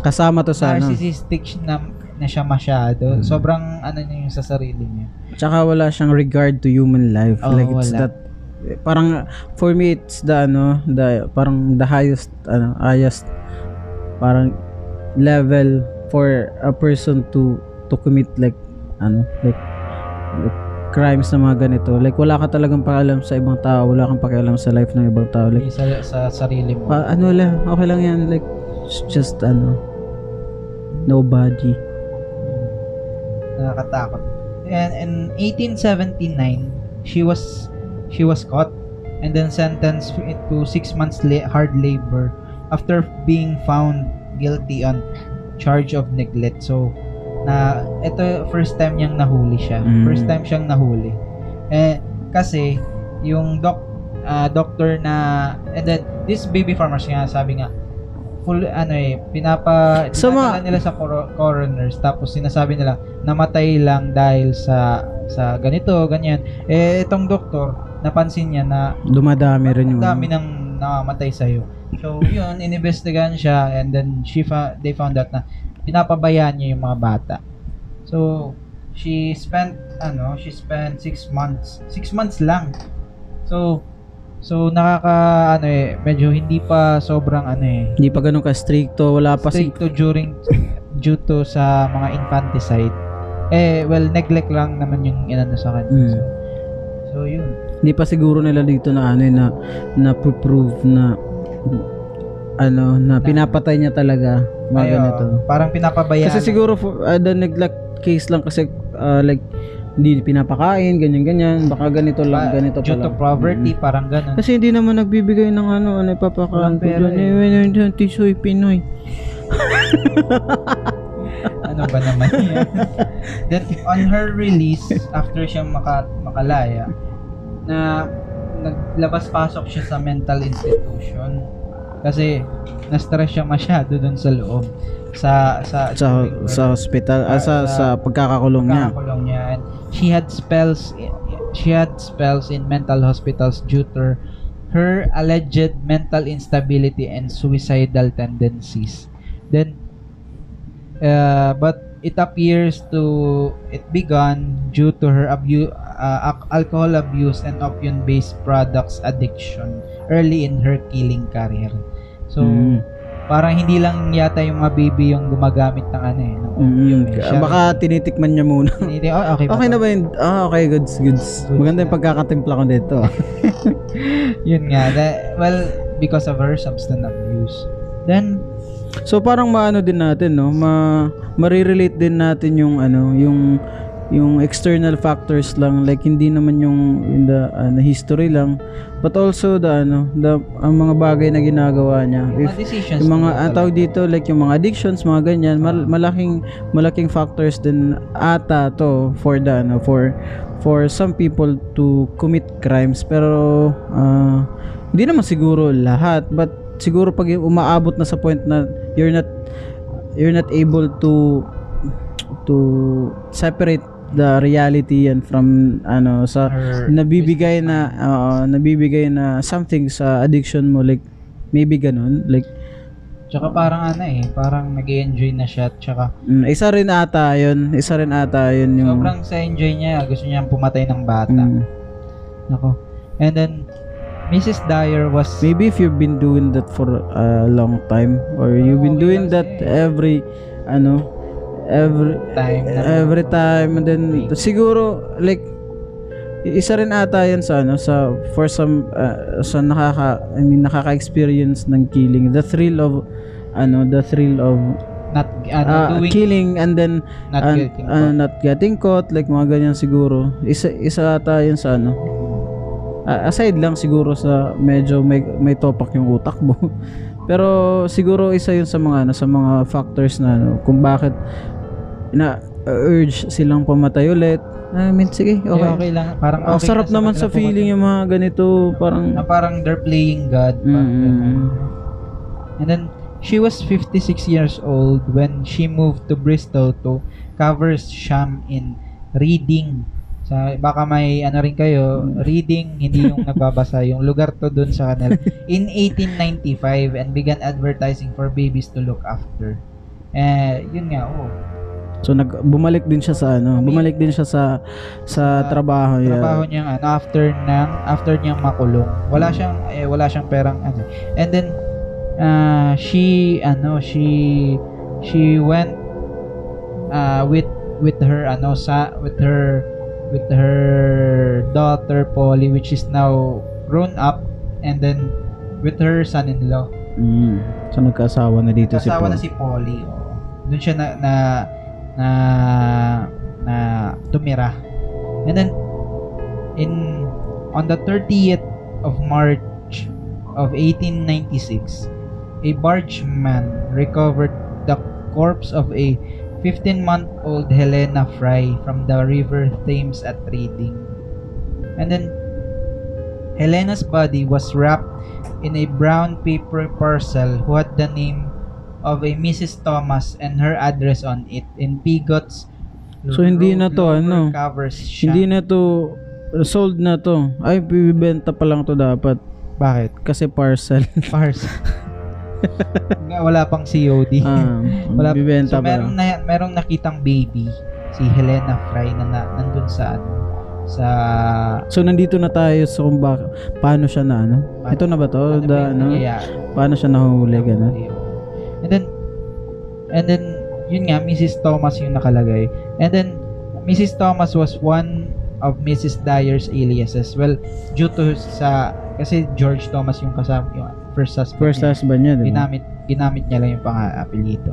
S2: kasama to sa ano.
S1: narcissistic na, na siya masyado.
S2: Mm.
S1: Sobrang ano niya yung sa sarili niya.
S2: Tsaka wala siyang regard to human life.
S1: Oo,
S2: like, it's
S1: wala.
S2: that, parang, for me, it's the, ano, the, parang the highest, ano, highest, parang, level for a person to, to commit, like, ano, like, like, crimes na mga ganito. Like, wala ka talagang pakialam sa ibang tao, wala kang pakialam sa life ng ibang tao. Like,
S1: Sa, sa sarili mo.
S2: Pa, ano lang, okay lang yan. Like, just, ano, nobody.
S1: Nakakatakot. And in 1879, she was she was caught and then sentenced to six months la- hard labor after being found guilty on charge of neglect. So, na ito first time niyang nahuli siya.
S2: Mm.
S1: First time siyang nahuli. Eh kasi yung doc ah, doctor na and then this baby farmers nga sabi nga full ano eh pinapa dinadala
S2: mga-
S1: nila sa coro- coroners tapos sinasabi nila namatay lang dahil sa sa ganito ganyan eh itong doktor napansin niya na
S2: Dumadami rin yung...
S1: dami nang namamatay sa iyo so yun [LAUGHS] inimbestigahan siya and then she fa- they found out na pinapabayaan niya yung mga bata. So she spent ano she spent six months six months lang. So so nakaka ano eh medyo hindi pa sobrang ano eh
S2: Hindi pa ganun ka-stricto, wala pa si...
S1: stricto during due to sa mga infanticide. Eh well neglect lang naman yung inano sa kanya.
S2: Mm.
S1: so, so yun.
S2: Hindi pa siguro nila dito na ano eh, na na prove na ano na pinapatay niya talaga mga
S1: Ay, oo.
S2: ganito.
S1: parang pinapabayaan
S2: Kasi siguro for, uh, the neglect case lang kasi uh, like hindi pinapakain, ganyan ganyan, baka ganito lang,
S1: Pa-
S2: ganito pa
S1: due to
S2: lang.
S1: poverty
S2: Mm.
S1: parang ganun
S2: Kasi hindi naman nagbibigay ng ano, ano ipapakaan
S1: Walang
S2: ko
S1: pera
S2: dyan.
S1: eh.
S2: Eh, eh, tisoy Pinoy. [LAUGHS]
S1: ano ba naman yan then on her release after siyang maka, makalaya na naglabas pasok siya sa mental institution kasi na-stress siya masyado doon sa loob sa sa
S2: Sa, sa hospital, ah, sa, sa pagkakakulong niya.
S1: Kakakulong niya. And she had spells she had spells in mental hospitals due to her alleged mental instability and suicidal tendencies. Then uh, but it appears to it began due to her abuse uh, al- alcohol abuse and opium based products addiction early in her killing career. So
S2: Mm.
S1: parang hindi lang yata yung mga baby yung gumagamit ng ano eh, ng
S2: Mm,
S1: eh. Siya-
S2: baka tinitikman niya muna.
S1: Tiniti- oh, okay,
S2: Okay
S1: ba
S2: na ba yun? Ah, okay, goods, goods.
S1: Goods
S2: Maganda yung pagkakatimpla ko dito. [LAUGHS]
S1: Yun nga. that- well, because of her substance abuse. Then,
S2: So parang maano din natin, no? Ma marirelate din natin yung ano, yung yung external factors lang like hindi naman yung in the ano, history lang but also the ano the ang mga bagay na ginagawa niya. If
S1: decisions.
S2: yung mga ang tawag dito like yung mga addictions mga ganyan mal- malaking malaking factors din ata to for the ano for for some people to commit crimes. Pero ah, hindi naman siguro lahat but siguro pag umaabot na sa point na you're not you're not able to to separate the reality and from ano sa
S1: Or
S2: nabibigay na oo, nabibigay na something sa addiction mo like maybe ganun like
S1: Tsaka parang ano eh, parang nag enjoy na siya. Tsaka
S2: mm, isa rin ata yun isa rin ata yun yung
S1: sobrang sa enjoy niya. Gusto niyang pumatay ng bata.
S2: mm,
S1: Nako. And then, Mrs. Dyer was...
S2: maybe if you've been doing that for a long time or you've been doing that every ano every
S1: time na
S2: every time and then siguro like isa rin ata yan sa ano sa for some uh, sa nakaka I mean nakaka-experience ng killing. The thrill of ano the thrill of
S1: not ano,
S2: uh,
S1: doing
S2: killing and then
S1: not
S2: uh,
S1: getting
S2: uh,
S1: caught.
S2: not getting caught like mga ganyan siguro. Isa isa ata yun sa ano. Ah, aside lang siguro sa medyo may may topak yung utak mo. [LAUGHS] Pero siguro isa yun sa mga ano sa mga factors na ano kung bakit na urge silang pumatay ulit I mean sige
S1: okay.
S2: okay,
S1: okay lang. Parang
S2: ang
S1: okay
S2: sarap
S1: na
S2: naman sa feeling yung mga ganito parang.
S1: Na parang they're playing God.
S2: Mm.
S1: ganun. And then, she was 56 years old when she moved to Bristol to cover sham in reading. Sa, baka may ano rin kayo, reading, hindi yung [LAUGHS] nagbabasa, yung lugar to dun sa kanila. In 1895 and began advertising for babies to look after. Eh, yun nga, oh.
S2: So nag bumalik din siya sa ano bumalik din siya sa sa
S1: Sa
S2: trabaho niya
S1: trabaho niyang ano after nang after niyang makulong. Wala siyang eh, wala siyang perang ano. And then uh, she ano she she went uh, with with her ano sa with her with her daughter Polly which is now grown up and then with her son-in-law.
S2: Mm. So nagkaasawa na dito si
S1: Kasawa
S2: Paul.
S1: na si Polly. oo. Doon siya na na na na tumira. And then in on the 30th of March of 1896, a bargeman recovered the corpse of a 15-month-old Helena Fry from the River Thames at Reading. And then Helena's body was wrapped in a brown paper parcel who had the name of a Mrs. Thomas and her address on it in Pigot's
S2: So, hindi na to, ano?
S1: covers shop.
S2: Hindi na to sold na to. Ay bibenta pa lang to dapat
S1: Bakit?
S2: kasi parcel. [LAUGHS]
S1: Nga, Wala pang COD.
S2: ah, [LAUGHS]
S1: Wala,
S2: bibenta
S1: so,
S2: pa
S1: merong,
S2: lang.
S1: na, merong nakitang baby, si Helena Fry, na, na nandun sa, ano, sa,
S2: So nandito na tayo sa kung bak- paano siya na ano. Ito na ba to?
S1: ano ba
S2: The, ano? Paano siya nahuli gano'n?
S1: And then, and then, yun nga, Mrs. Thomas yung nakalagay. And then, Mrs. Thomas was one of Mrs. Dyer's aliases. Well, due to sa, kasi George Thomas yung kasama, yung first husband
S2: First
S1: niya.
S2: husband niya, di ba?
S1: ginamit ginamit niya lang yung pang-apelyido.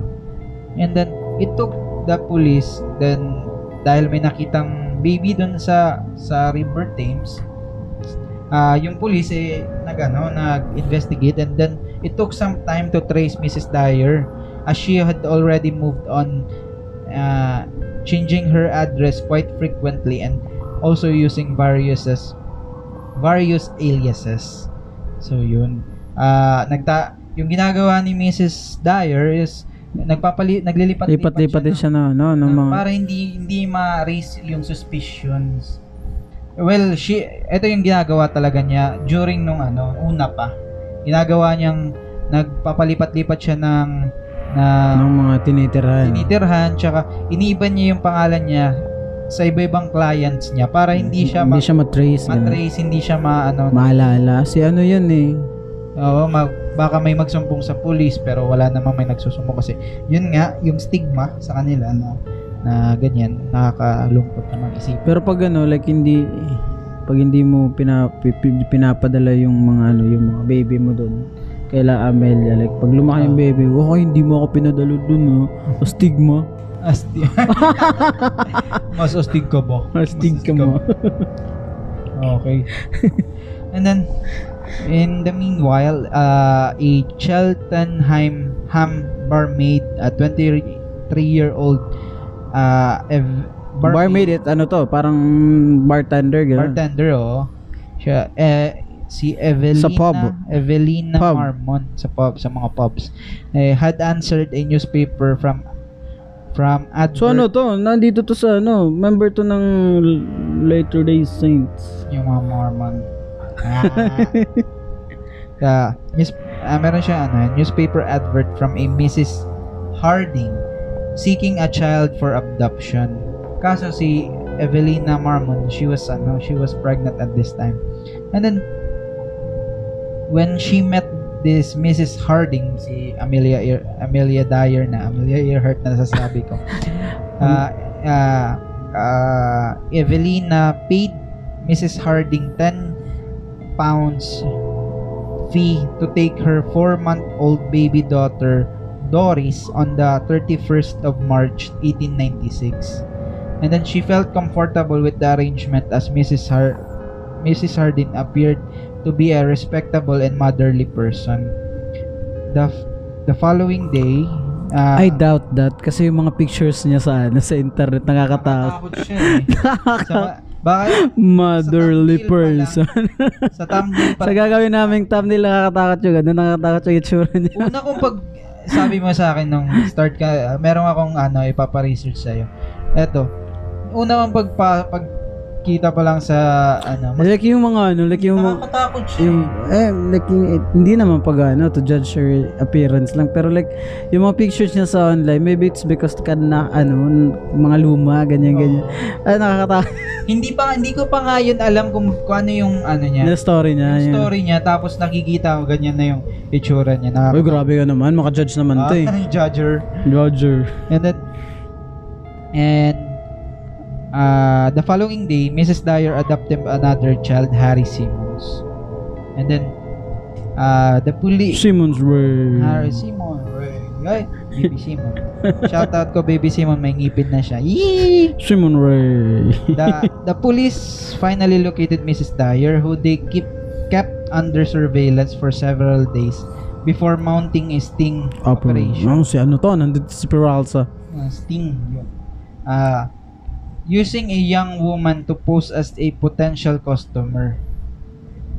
S1: And then it took the police then dahil may nakitang baby doon sa sa River Thames ah yung police eh nagano nag-investigate and then it took some time to trace Mrs. Dyer as she had already moved on uh, changing her address quite frequently and also using various various aliases so yun ah nagta yung ginagawa ni Mrs. Dyer is nagpapali naglilipat
S2: Lipat-lipat din siya na, no, ng mga...
S1: para hindi hindi ma-raise yung suspicions. Well, she ito yung ginagawa talaga niya during nung ano, una pa. Ginagawa niyang nagpapalipat-lipat siya ng na
S2: ng mga tinitirhan.
S1: tinitirhan tsaka iniiba niya yung pangalan niya sa iba-ibang clients niya para hindi siya
S2: hindi
S1: ma-
S2: siya matrace. ganun.
S1: matrace, hindi siya maano
S2: Maalala. Si ano yun eh.
S1: Oo, mag, baka may magsumbong sa police pero wala namang may nagsusumbong kasi yun nga yung stigma sa kanila na na ganyan nakakalungkot naman isipin.
S2: Pero pag ano, like hindi pag hindi mo pina, pi- pi- pinapadala yung mga ano, yung mga baby mo doon kaila Amelia like pag lumaki yung baby okay hindi mo ako pinadalo doon oh. O stigma
S1: Asti. [LAUGHS] Mas astig ka ba?
S2: Astig ka mo.
S1: Okay. And then, in the meanwhile, uh, a Cheltenham ham barmaid, a 23-year-old uh, ev-
S2: Barmaid it, ano to, parang bartender, gano'n.
S1: bartender, oh. Siya, eh, si Evelina,
S2: Sa pub.
S1: Evelina
S2: Pub.
S1: Marmon sa pub, sa mga pubs, eh, had answered a newspaper from from advert,
S2: So ano to, nandito to sa ano, member to ng Later Day Saints.
S1: yung mga Mormon. Ah. [LAUGHS] yeah, news, ah, meron siya ano, newspaper advert from a Mrs. Harding seeking a child for abduction. Kaso si Evelina Marmon, she was ano, she was pregnant at this time. And then when she met this Mrs. Harding, si Amelia Ear, Amelia Dyer na, Amelia Earhart na nasasabi ko. Ah, ah, ah, Evelina paid Mrs. Harding 10 pounds fee to take her 4-month-old baby daughter Doris on the 31st of March 1896. And then she felt comfortable with the arrangement as Mrs. Har Mrs. Harding appeared to be a respectable and motherly person. The f- the following day, uh,
S2: I doubt that kasi yung mga pictures niya sa ano, sa internet nakakatakot.
S1: Nakatakot siya eh. [LAUGHS] Sa, baka [LAUGHS]
S2: Motherly
S1: Sa
S2: person.
S1: sa thumbnail [LAUGHS] pa
S2: sa gagawin naming thumbnail nakakatakot yung ano, nakakatakot yung itsura niya.
S1: Una kong pag sabi mo sa akin nung start ka, meron akong ano, ipapa-research sa'yo. Eto, una kong pagpa, pagkita pa lang sa ano, mas
S2: like yung mga ano, like yung mga
S1: nakakatakot siya.
S2: yung eh like yung, eh, hindi naman pag ano to judge her appearance lang pero like yung mga pictures niya sa online maybe it's because ka na ano mga luma ganyan ganyan
S1: Oo.
S2: ay nakakatakot [LAUGHS]
S1: hindi pa hindi ko pa nga yun alam kung, kung ano yung ano niya.
S2: na story niya
S1: yung
S2: yun.
S1: story niya tapos nakikita ko ganyan na yung itsura niya.
S2: Uy,
S1: Nakaka-
S2: grabe ka naman maka-judge naman to eh
S1: Ah, [LAUGHS] judger.
S2: Roger
S1: And then, and uh, the following day, Mrs. Dyer adopted another child, Harry Simmons. And then, uh, the police...
S2: Simmons Ray
S1: Harry Simon. Ay, Baby Simon. [LAUGHS] Shout out ko, Baby Simon. May ngipin na siya. Yee!
S2: Simon Ray
S1: The, [LAUGHS] the police finally located Mrs. Dyer, who they keep, kept under surveillance for several days before mounting a sting operation.
S2: Ano si ano to? Nandito si Peralta.
S1: Uh, sting yun. Ah, using a young woman to pose as a potential customer.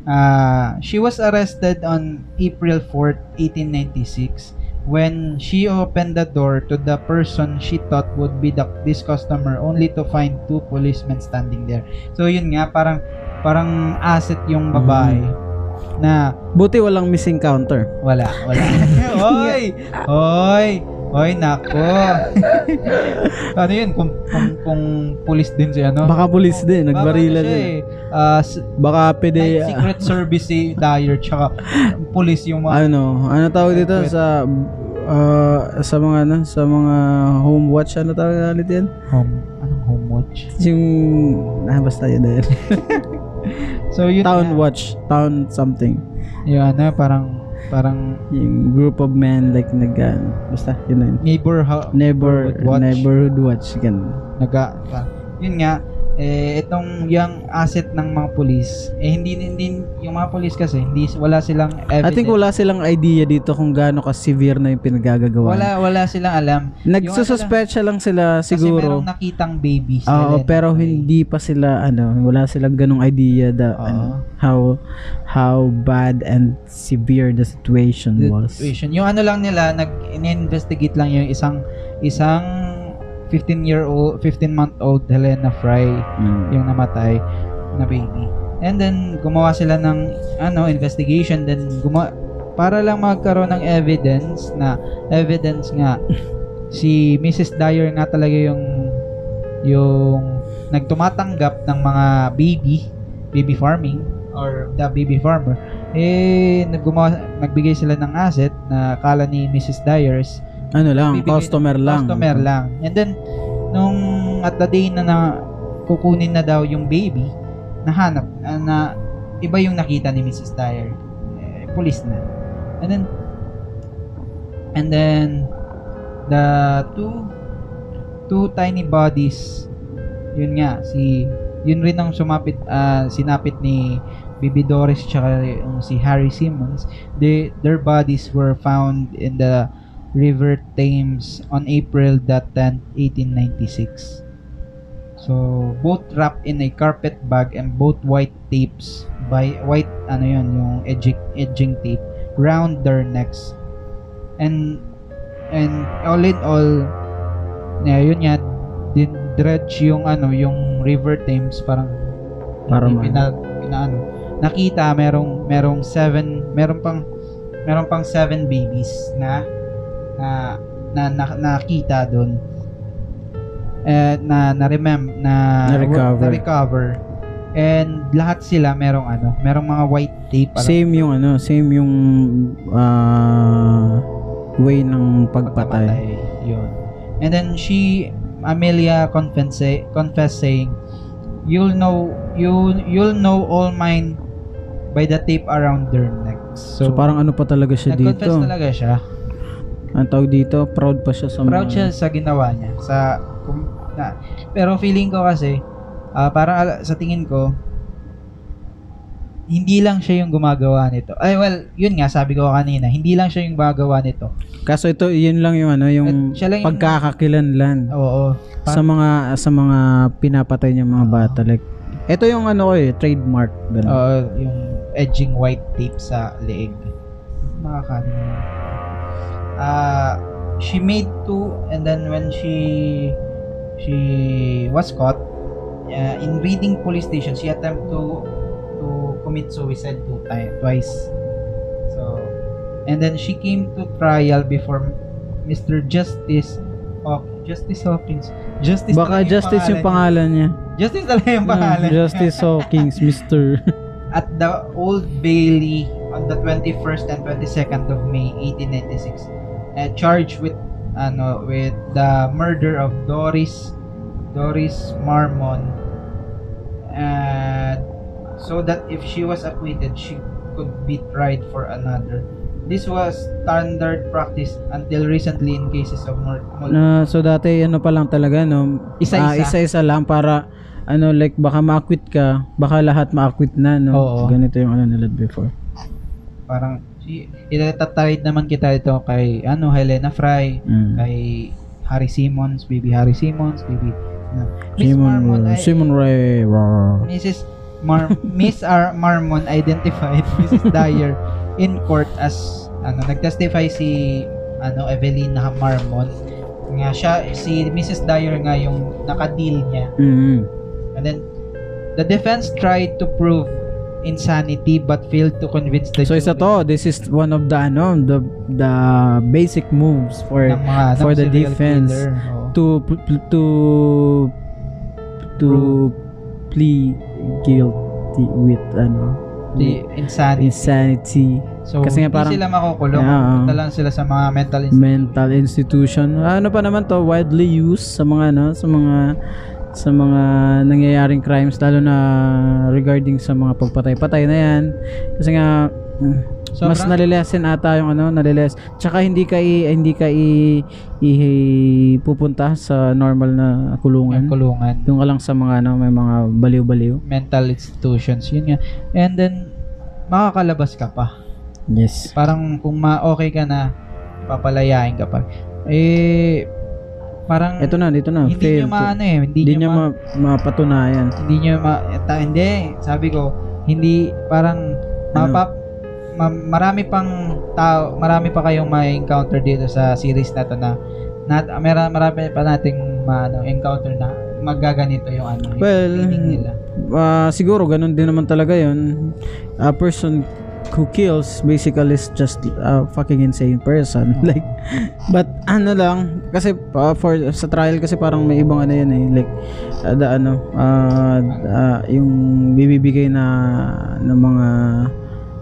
S1: Ah, she was arrested on April 4th, 1896 when she opened the door to the person she thought would be the, this customer only to find two policemen standing there. So yun nga parang parang asset yung babae na
S2: Buti walang missing counter.
S1: wala, wala. [LAUGHS] Hoy! Hoy! Hoy, nako. [LAUGHS] ano yun? Kung, kung, kung pulis din si ano?
S2: Baka pulis din,
S1: Baka
S2: nagbarila
S1: ano siya
S2: din.
S1: eh. Ah, s-
S2: Baka pwede
S1: Night Secret Service si [LAUGHS] Dyer tsaka pulis yung mga...
S2: ano, ano tawag dito
S1: Wait.
S2: sa uh, sa mga ano, sa mga home watch ano tawag ulit yan?
S1: Home, anong home watch?
S2: Yung ah, basta yun dahil. [LAUGHS]
S1: So yun
S2: town
S1: nga.
S2: watch, town something.
S1: Yung ano, parang, parang
S2: Yung group of men like nag uh, basta yun na yun.
S1: neighbor, ha-
S2: Neighbor,
S1: watch.
S2: neighborhood watch ganun.
S1: Naga, pa- yun nga, eh, itong yung asset ng mga pulis, eh, hindi, hindi, yung mga pulis kasi, hindi, wala silang evidence.
S2: I think wala silang idea dito kung gaano ka severe na yung pinagagagawa.
S1: Wala, wala silang alam.
S2: Nagsususpecha lang sila
S1: Kasi
S2: siguro.
S1: merong nakitang baby. si
S2: Oo,
S1: Helena
S2: pero hindi pa sila ano, wala silang ganong idea da
S1: Oo.
S2: ano, how how bad and severe the situation
S1: The
S2: was.
S1: situation. Yung ano lang nila, nag-investigate lang yung isang isang 15 year old 15 month old Helena Fry
S2: Mm.
S1: yung namatay na baby. And then gumawa sila ng ano investigation then gumawa para lang magkaroon ng evidence na evidence nga si Mrs. Dyer nga talaga yung yung nagtumatanggap ng mga baby baby farming or the baby farmer eh naggumawa nagbigay sila ng asset na kala ni Mrs. Dyers
S2: Ano lang,
S1: Bibigay-
S2: customer lang.
S1: customer lang and then nung at the day na, na kukunin na daw yung baby nahanap na, na iba yung nakita ni Mrs. Dyer eh, police na and then and then the two two tiny bodies. Yun nga, si yun rin ang sumapit ah, sinapit ni Bibi Doris tsaka yung si Harry Simmons. They, their bodies were found in the River Thames on April that 10, 1896. So, both wrapped in a carpet bag and both white tapes by white ano yun, yung edging, edging tape round their necks. And and all in all yeah, yun nga din dredge yung ano yung River Thames parang
S2: Para
S1: hindi
S2: ma-
S1: pina, pina- ano, nakita merong merong seven meron pang meron pang seven babies na na na, na nakita doon eh, na na remember na
S2: Na-recover.
S1: na recover and lahat sila merong ano merong mga white tape parang
S2: Same yung ano, same yung ah, way ng pagpatay.
S1: Yun. And then she Amelia confess confess saying, "You'll know you you'll know all mine by the tape around their necks."
S2: So, parang ano pa talaga siya dito.
S1: nag-confess talaga siya.
S2: Ang tawag dito, proud pa siya sa
S1: Proud
S2: mga-
S1: siya sa ginawa niya. Sa kung, na, pero feeling ko kasi parang ala- sa tingin ko hindi lang siya yung gumagawa nito. Ay well, yun nga sabi ko kanina, hindi lang siya yung gumagawa nito.
S2: Kaso ito, yun lang yung ano, yung
S1: At siya lang yung-
S2: pagkakakilanlan
S1: Oo.
S2: sa mga sa mga pinapatay niya mga bata like ito yung ano ko eh, trademark ganun.
S1: Oo, yung edging white tape sa leeg. Nakakano. Ah, she made two and then when she she was caught uh, in Reading police station, she attempted to to commit suicide two times, twice. So, and then she came to trial before Mr. Justice Haw- Justice Hawkins. Justice
S2: Baka
S1: talaga
S2: Justice yung
S1: pangalan
S2: pangalan niya.
S1: niya. Justice talaga yung
S2: Hmm,
S1: pangalan.
S2: Justice Hawkins, [LAUGHS] Mr.
S1: at the Old Bailey on the 21st and 22nd of May 1896 uh, charged with ano with the murder of Doris Doris Marmon and so that if she was acquitted she could be tried for another this was standard practice until recently in cases of mur- mul-
S2: Na so dati ano pa lang talaga no.
S1: Isa-isa.
S2: Ah, isa-isa lang para ano like baka ma-acquit ka, baka lahat ma-acquit na no.
S1: Oo.
S2: Ganito yung ano nila before.
S1: parang si itatatawid naman kita ito kay ano Helena Fry
S2: Mm.
S1: kay Harry Simmons, baby Harry Simmons, baby na Miss
S2: Simon
S1: Marmon, ay-
S2: Simon Ray. rawr.
S1: Mrs. Mar Miss R. Marmon identified [LAUGHS] Mrs. Dyer in court as ano nagtestify si ano Evelina Marmon nga siya si Mrs. Dyer nga yung nakadeal niya
S2: Mm.
S1: and then the defense tried to prove insanity but failed to convince the
S2: So isa
S1: jury
S2: to, this is one of the ano, the the basic moves for
S1: ng mga ano,
S2: for the
S1: serial
S2: defense
S1: killer. Oo.
S2: to to to plead guilty with ano
S1: the insanity
S2: insanity
S1: So,
S2: Kasi nga parang-
S1: sila makukulong.
S2: Yeah.
S1: Punta lang sila sa mga mental institution.
S2: mental institution. Ano pa naman to widely used sa mga ano, sa mga sa mga nangyayaring crimes lalo na regarding sa mga pagpatay-patay na yan. Kasi nga mm, mas nalilesen ata yung ano, naliles. Tsaka hindi ka i, hindi ka i, i- pupunta sa normal na kulungan.
S1: Yung kulungan.
S2: Ka lang sa mga ano, may mga baliw-baliw.
S1: Mental institutions. Yun nga. And then, makakalabas ka pa.
S2: Yes.
S1: Parang kung ma-okay ka na, papalayain ka pa. Eh, parang
S2: Ito na, dito na.
S1: hindi nyo
S2: to-
S1: maano eh. Hindi,
S2: Hindi niya
S1: ma,
S2: ma- mapatunayan.
S1: hindi nyo ma, ta, hindi. Sabi ko, hindi, parang,
S2: Ano?
S1: mapa, ma- marami pang tao, marami pa kayong ma-encounter dito sa series na to na, na mara, marami pa nating ma, ano, encounter na magaganito yung ano, yung
S2: Well,
S1: feeling nila.
S2: Ah, siguro ganun din naman talaga 'yon. A person who kills basically is just a fucking insane person. [LAUGHS] like but ano lang kasi ah, for sa trial kasi parang may ibang ano yan eh like ah, the ano ah, ah, yung bibibigay na ng mga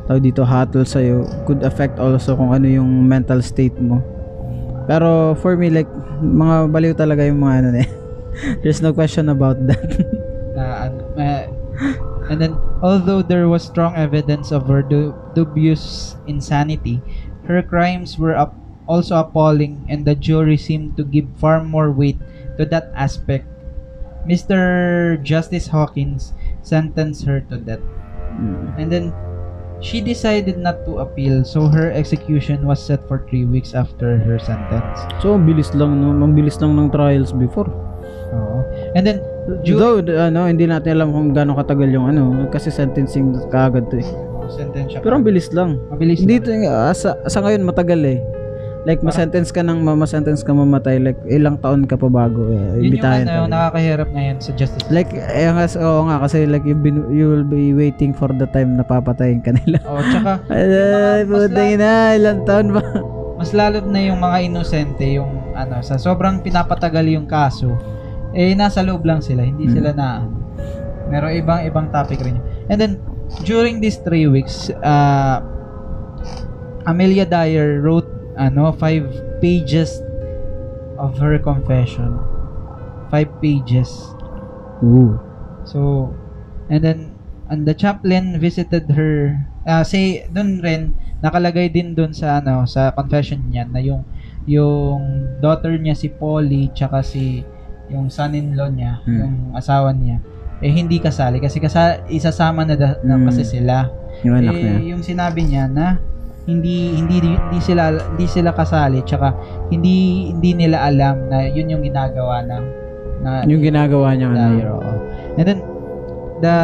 S2: tawag dito hatol sa could affect also kung ano yung mental state mo. Pero for me like mga baliw talaga yung mga ano eh. [LAUGHS] There's no question about that. [LAUGHS]
S1: ano, eh, and then although there was strong evidence of her du- dubious insanity her crimes were up also appalling and the jury seemed to give far more weight to that aspect, Mr. Justice Hawkins sentenced her to death.
S2: Mm.
S1: And then she decided not to appeal, so her execution was set for three weeks after her sentence.
S2: So, ang bilis lang, no? Ang bilis lang ng trials before.
S1: Oo. And then
S2: Though, d- ano, hindi natin alam kung gaano katagal yung ano, kasi sentencing kaagad to eh.
S1: sentence siya.
S2: Pero ang bilis lang.
S1: Mabilis
S2: Hindi
S1: lang.
S2: to, ah, sa, sa ngayon matagal eh. Like, ma-sentence ka ng ma-sentence ka mamatay. Like, ilang taon ka pa bago. Eh,
S1: Yun yung
S2: ibitayan
S1: ano,
S2: ka.
S1: nakakahirap ngayon sa justice.
S2: Like, eh, nga, oo nga, kasi like, you've been, you will be waiting for the time na papatayin ka nila.
S1: oh, tsaka [LAUGHS]
S2: Ay,
S1: mas
S2: putang na, ilang taon ba?
S1: mas lalo na yung mga inosente, yung ano, sa sobrang pinapatagal yung kaso, eh nasa loob lang sila, hindi
S2: Hmm.
S1: sila na. Meron ibang ibang topic rin. And then during these three weeks, uh, Amelia Dyer wrote ano, five pages of her confession. Five pages.
S2: Ooh.
S1: So, and then, and the chaplain visited her, ah say, dun rin, nakalagay din dun sa, ano, sa confession niya, na yung, yung daughter niya si Polly, tsaka si, yung son-in-law niya,
S2: Hmm.
S1: yung asawa niya, eh, hindi kasali, kasi kasa, isasama na, da, na
S2: Hmm.
S1: kasi sila.
S2: Yung anak
S1: eh,
S2: niya.
S1: yung sinabi niya na, hindi hindi hindi sila hindi sila kasali tsaka hindi hindi nila alam na yun yung ginagawa ng na
S2: Yung ginagawa niya,
S1: Dyer,
S2: ano.
S1: oo. And then the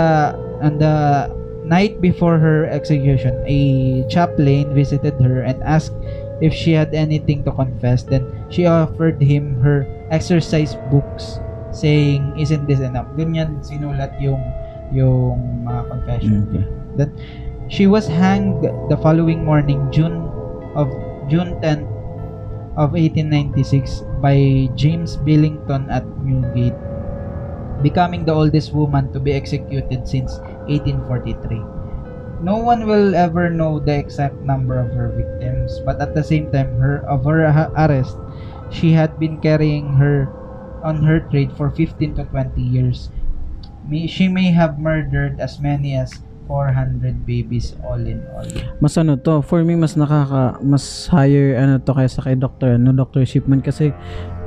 S1: on the night before her execution, a chaplain visited her and asked if she had anything to confess. Then she offered him her exercise books, saying, "Isn't this enough?" Ganyan sinulat yung yung mga confession.
S2: Mm, okay.
S1: Then she was hanged the following morning, June of June 10th of 1896 by James Billington at Newgate, becoming the oldest woman to be executed since 1843. No one will ever know the exact number of her victims, but at the same time, her of her arrest, she had been carrying her on her trade for 15 to 20 years. May, she may have murdered as many as 400 babies all in all.
S2: Mas ano to, for me mas nakaka mas higher ano to kaysa kay Dr. ano Dr. Shipman kasi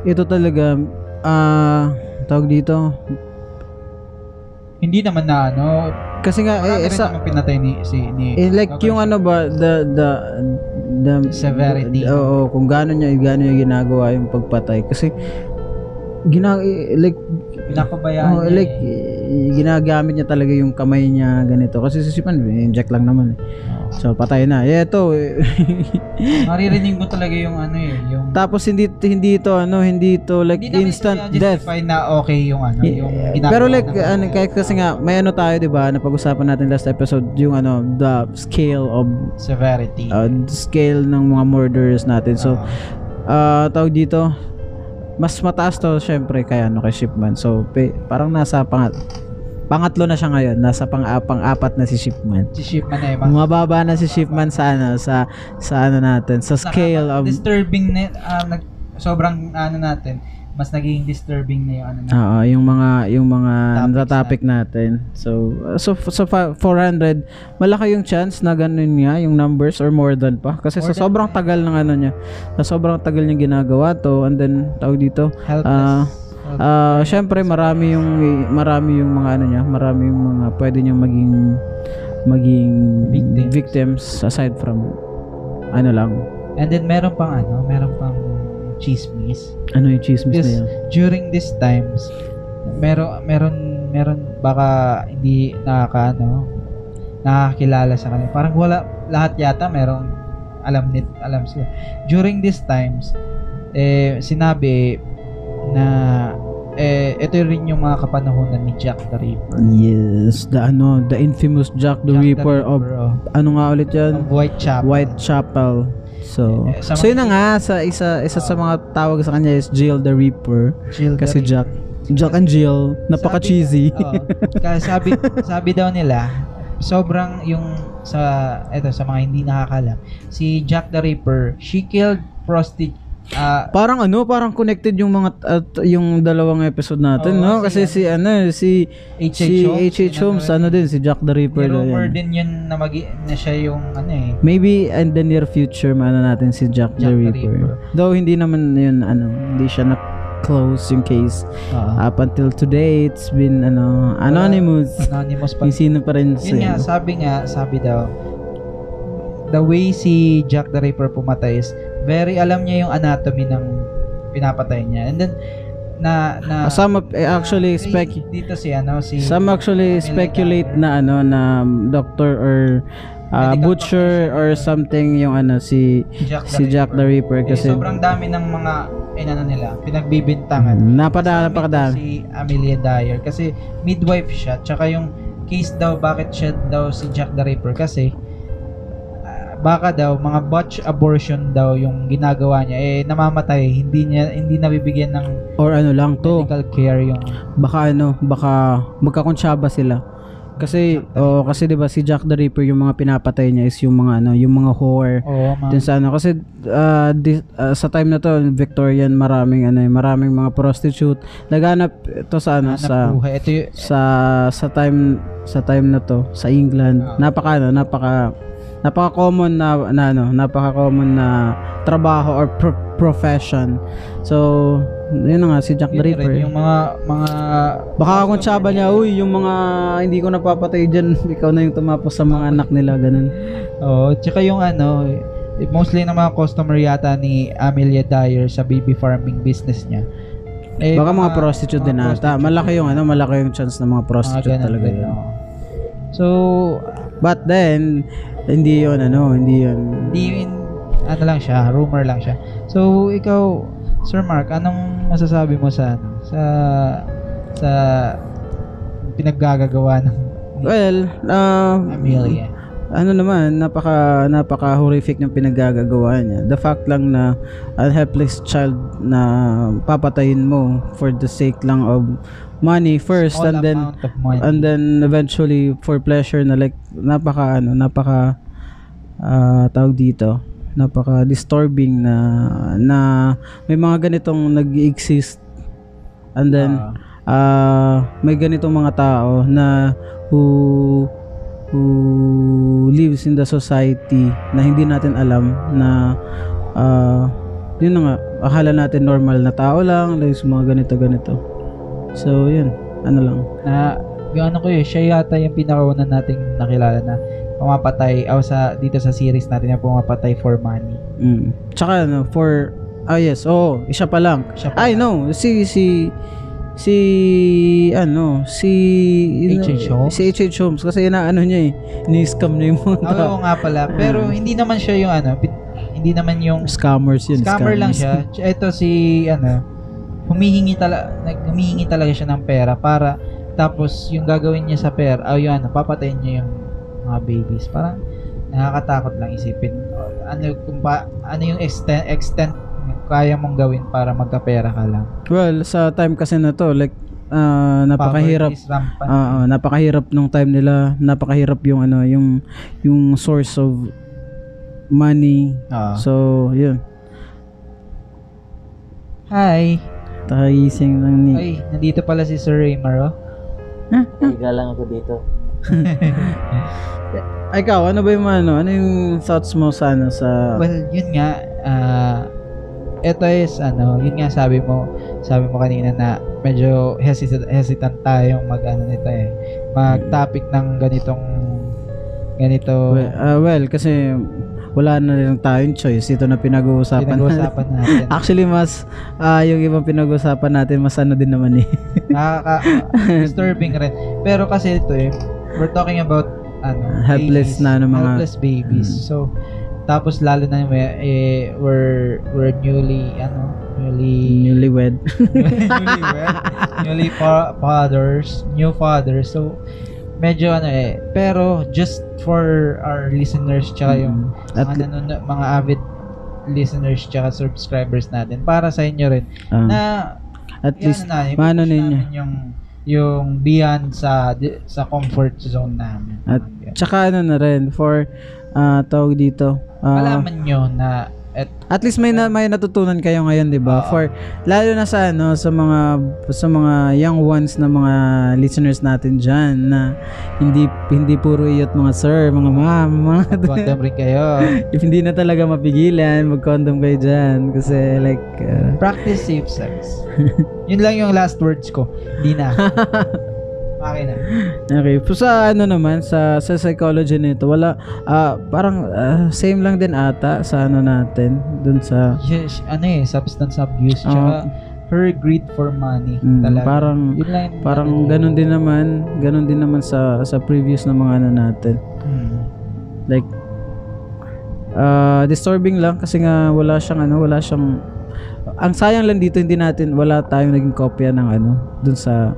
S2: ito talaga ah tawag dito
S1: Hindi naman na ano,
S2: kasi nga eh, sa
S1: pinatay ni si ni
S2: eh, like yung ano ba the the the
S1: Severity.
S2: oo kung gaano niya gaano niya ginagawa yung pagpatay kasi gina eh, like
S1: pinapabayaan
S2: oh,
S1: niya
S2: like
S1: eh.
S2: eh, ginagamit niya talaga yung kamay niya ganito kasi si Shipman inject lang naman eh. So patay na. Eh ito eh, [LAUGHS]
S1: Maririnig mo talaga yung ano eh, yung
S2: Tapos hindi hindi ito ano, hindi ito like
S1: hindi
S2: instant
S1: sila
S2: death.
S1: justify na okay yung ano, yung ginagawa
S2: Pero like ano kahit kasi nga may ano tayo 'di ba? Napag-usapan natin last episode yung ano the scale of
S1: severity.
S2: uh, the scale ng mga murders natin. So ah tawag dito mas mataas to syempre kay ano kay Shipman. So pe, parang nasa pangat pangatlo na siya ngayon, nasa pang pang-apat na si Shipman.
S1: si Shipman eh, mas
S2: Bumababa na si Shipman sa ano sa sa ano natin, sa scale of
S1: disturbing na ah, nag, sobrang ano natin, mas naging disturbing na yung ano natin.
S2: Oo, yung mga yung mga
S1: Topics
S2: topic natin. So uh, so so fa- 400 malaki yung chance na ganun nga yung numbers or more than pa kasi
S1: More
S2: sa sobrang tagal ng ano niya. Sa sobrang tagal niya ginagawa to and then tawag dito.
S1: helpless.
S2: Ah, syempre marami yung marami yung mga ano niya, marami yung mga pwede niyang maging maging
S1: Victims.
S2: victims aside from ano lang.
S1: And then meron pang ano, meron pang chismis.
S2: Ano yung chismis
S1: Yes.
S2: na yun?
S1: During these times, meron meron meron baka hindi nakaka ano, nakakilala sa kanila. Parang wala lahat yata merong alam nit alam sila. During these times, eh sinabi na eh ito rin yung mga kapanahonan ni Jack the Ripper.
S2: Yes, the ano, the infamous Jack the
S1: Jack
S2: Ripper of
S1: oh,
S2: ano nga ulit yan?
S1: of Whitechapel.
S2: Whitechapel. So,
S1: Eh,
S2: so yun na nga, sa isa, isa sa mga tawag sa kanya is Jill the Reaper.
S1: Jill the
S2: Kasi
S1: Ripper.
S2: Jack, Jack and Jill, napaka-cheesy.
S1: Oo. Kasi sabi [LAUGHS] sabi daw nila sobrang yung sa eto sa mga hindi nakakalam si Jack the Ripper she killed prostitute ah
S2: parang ano, parang connected yung mga, at yung dalawang episode natin,
S1: Oo,
S2: no?
S1: si
S2: Kasi si, ano, si,
S1: H.H.
S2: si
S1: Holmes,
S2: H.H. Holmes,
S1: yun
S2: ano din, si Jack the.
S1: May
S2: daw
S1: rumor din yun na, magi, na siya yung ano eh
S2: Maybe in the near future, maano natin si Jack, the
S1: Jack the
S2: Reaper.
S1: Ripper.
S2: Though hindi naman yun, ano, hindi siya na close yung case.
S1: Oo.
S2: Up until today, it's been ano anonymous.
S1: Anonymous pa.
S2: Yung sino pa rin
S1: Yun nga, sabi nga, sabi daw, the way si Jack the Ripper pumatay is, very alam niya yung anatomy ng pinapatay niya. And then, na, na,
S2: Some of- eh, actually,
S1: na-
S2: spec-
S1: dito si, ano, si,
S2: Some actually
S1: Amelia
S2: speculate na ano na doctor or uh, butcher or something yung ano si
S1: Jack the
S2: si Jack the Ripper
S1: Eh,
S2: kasi
S1: sobrang dami ng mga, inano nila, pinagbibintangan.
S2: napada
S1: Kasama
S2: napakadami.
S1: ito Si Amelia Dyer kasi midwife siya tsaka yung case daw bakit siya daw si Jack the Ripper kasi ah, baka daw mga botch abortion daw yung ginagawa niya eh namamatay hindi niya hindi nabibigyan ng
S2: Or ano lang to.
S1: medical care yung
S2: Baka ano, baka magkakonsyaba sila. Kasi oh kasi 'di ba si Jack the Ripper yung mga pinapatay niya is yung mga ano, yung mga whore.
S1: oh
S2: Dun sa ano kasi ah, di- ah, sa time na to Victorian maraming ano eh, maraming mga prostitute naghanap ito sa ano
S1: hanap
S2: sa
S1: buhay ito yung
S2: sa sa time sa time na to sa England
S1: Ah.
S2: napaka ano napaka napaka common na, na ano napaka common na trabaho or pro- profession so yun na nga si Jack the Ripper
S1: yung mga mga
S2: baka kung tsaba niya uy yung mga hindi ko napapatay dyan [LAUGHS] ikaw na yung tumapos sa mga anak nila ganun
S1: Oh, tsaka yung ano, eh, mostly ng mga customer yata ni Amelia Dyer sa baby farming business niya. Eh,
S2: baka mga prostitute din
S1: mga
S2: ata
S1: prostitute
S2: malaki yung
S1: din.
S2: ano malaki yung chance ng mga
S1: Mga
S2: prostitute
S1: ganun
S2: talaga
S1: din,
S2: yun.
S1: So,
S2: but then hindi yun ano hindi yun
S1: hindi yun, ano lang siya, rumor lang siya. So, ikaw, Sir Mark, anong masasabi mo sa, ano, sa, sa pinaggagawa ng
S2: well uh,
S1: Amelia?
S2: Ano naman, napaka napaka horrific ng pinaggagawa niya. The fact lang na a helpless child na papatayin mo for the sake lang of money first
S1: Small
S2: and then and then eventually for pleasure na like napaka ano, napaka ah, tawag dito, napaka disturbing na na may mga ganitong nag-exist and then
S1: Ah.
S2: ah may ganitong mga tao na who who lives in the society na hindi natin alam na ah yun na nga akala natin normal na tao lang like mga ganito ganito so yun ano lang
S1: na yung ano ko eh, siya yata yung pinakauna nating nakilala na pumapatay o sa dito sa series natin na pumapatay for money.
S2: mm. tsaka ano for ah yes oh isa pa lang
S1: Siya pa
S2: I
S1: lang.
S2: know si si si ano si
S1: H.H. Holmes?
S2: si H.H. Holmes kasi inaano niya eh ni-scam niya yung mga
S1: Oo
S2: tao.
S1: nga pala, pero hindi naman siya yung ano, hindi naman yung
S2: scammers yun
S1: scammer lang
S2: scammers.
S1: siya. [LAUGHS] Ito si ano, humihingi talaga humihingi talaga siya ng pera para tapos yung gagawin niya sa pera, ay yung ano, papatayin niya yung mga babies. Parang nakakatakot lang isipin. Ano kung pa, ano yung extent extent kaya mong gawin para magkapera ka lang.
S2: well sa time kasi na to like ah, napakahirap. Ah, ah, napakahirap nung time nila napakahirap yung ano yung yung source of money
S1: Oo.
S2: so yun
S1: Hi.
S2: tagising lang ni
S1: Ay, nandito pala si Sir Raymar, oh.
S3: Higa lang ako dito.
S2: Ay, [LAUGHS] ikaw ano ba yung ano ano yung thoughts mo sa ano sa
S1: Well, yun nga, ah, ito is, ano, yun nga sabi mo, sabi mo kanina na medyo hesitant, hesitant tayong mag, ano nito eh, mag-topic ng ganitong, ganito,
S2: well, ah, well kasi wala na rin tayong choice ito na pinag-uusapan natin.
S1: pinag-uusapan natin. [LAUGHS]
S2: Actually mas ah, yung ibang pinag-uusapan natin mas ano din naman eh. [LAUGHS]
S1: Nakaka-disturbing rin. Pero kasi ito eh, we're talking about, ano,
S2: Helpless
S1: babies,
S2: na ano, mga-
S1: helpless babies.
S2: Mm.
S1: So, tapos lalo na eh, we're, we're newly, ano, newly,
S2: Newlywed. [LAUGHS]
S1: newlywed, newly fa- fathers, new fathers. So, medyo ano eh, pero just for our listeners tsaka yung
S2: Mm. At
S1: mga, nanono- mga avid listeners tsaka subscribers natin para sa inyo rin
S2: ah,
S1: na
S2: at least
S1: na, i-push
S2: ninyo.
S1: yung yung beyond sa sa comfort zone namin.
S2: At tsaka ano na rin for ah tawag dito. ah,
S1: Malaman nyo na At
S2: At least may na, may natutunan kayo ngayon, 'di ba?
S1: Oo.
S2: For lalo na sa ano sa mga sa mga young ones na mga listeners natin diyan na hindi hindi puro iyot mga sir, mga ma'am, mga [LAUGHS]
S1: condom rin kayo.
S2: if hindi na talaga mapigilan, mag-condom kayo diyan kasi like uh,
S1: Practice safe sex. [LAUGHS] Yun lang yung last words ko. Hindi na. [LAUGHS] Okay na.
S2: Okay, so sa ano naman sa sa psychology nito, wala ah, parang ah, same lang din ata sa ano natin dun sa
S1: Yes, ano eh, substance abuse.
S2: Oo.
S1: Tsaka her greed for money.
S2: Mm,
S1: talaga.
S2: parang-
S1: Yun lang
S2: parang ganun din naman, ganun din naman sa sa previous na mga ano natin.
S1: Hmm.
S2: Like uh, disturbing lang kasi nga wala siyang ano, wala siyang ang sayang lang dito hindi natin wala tayong naging kopya ng ano dun sa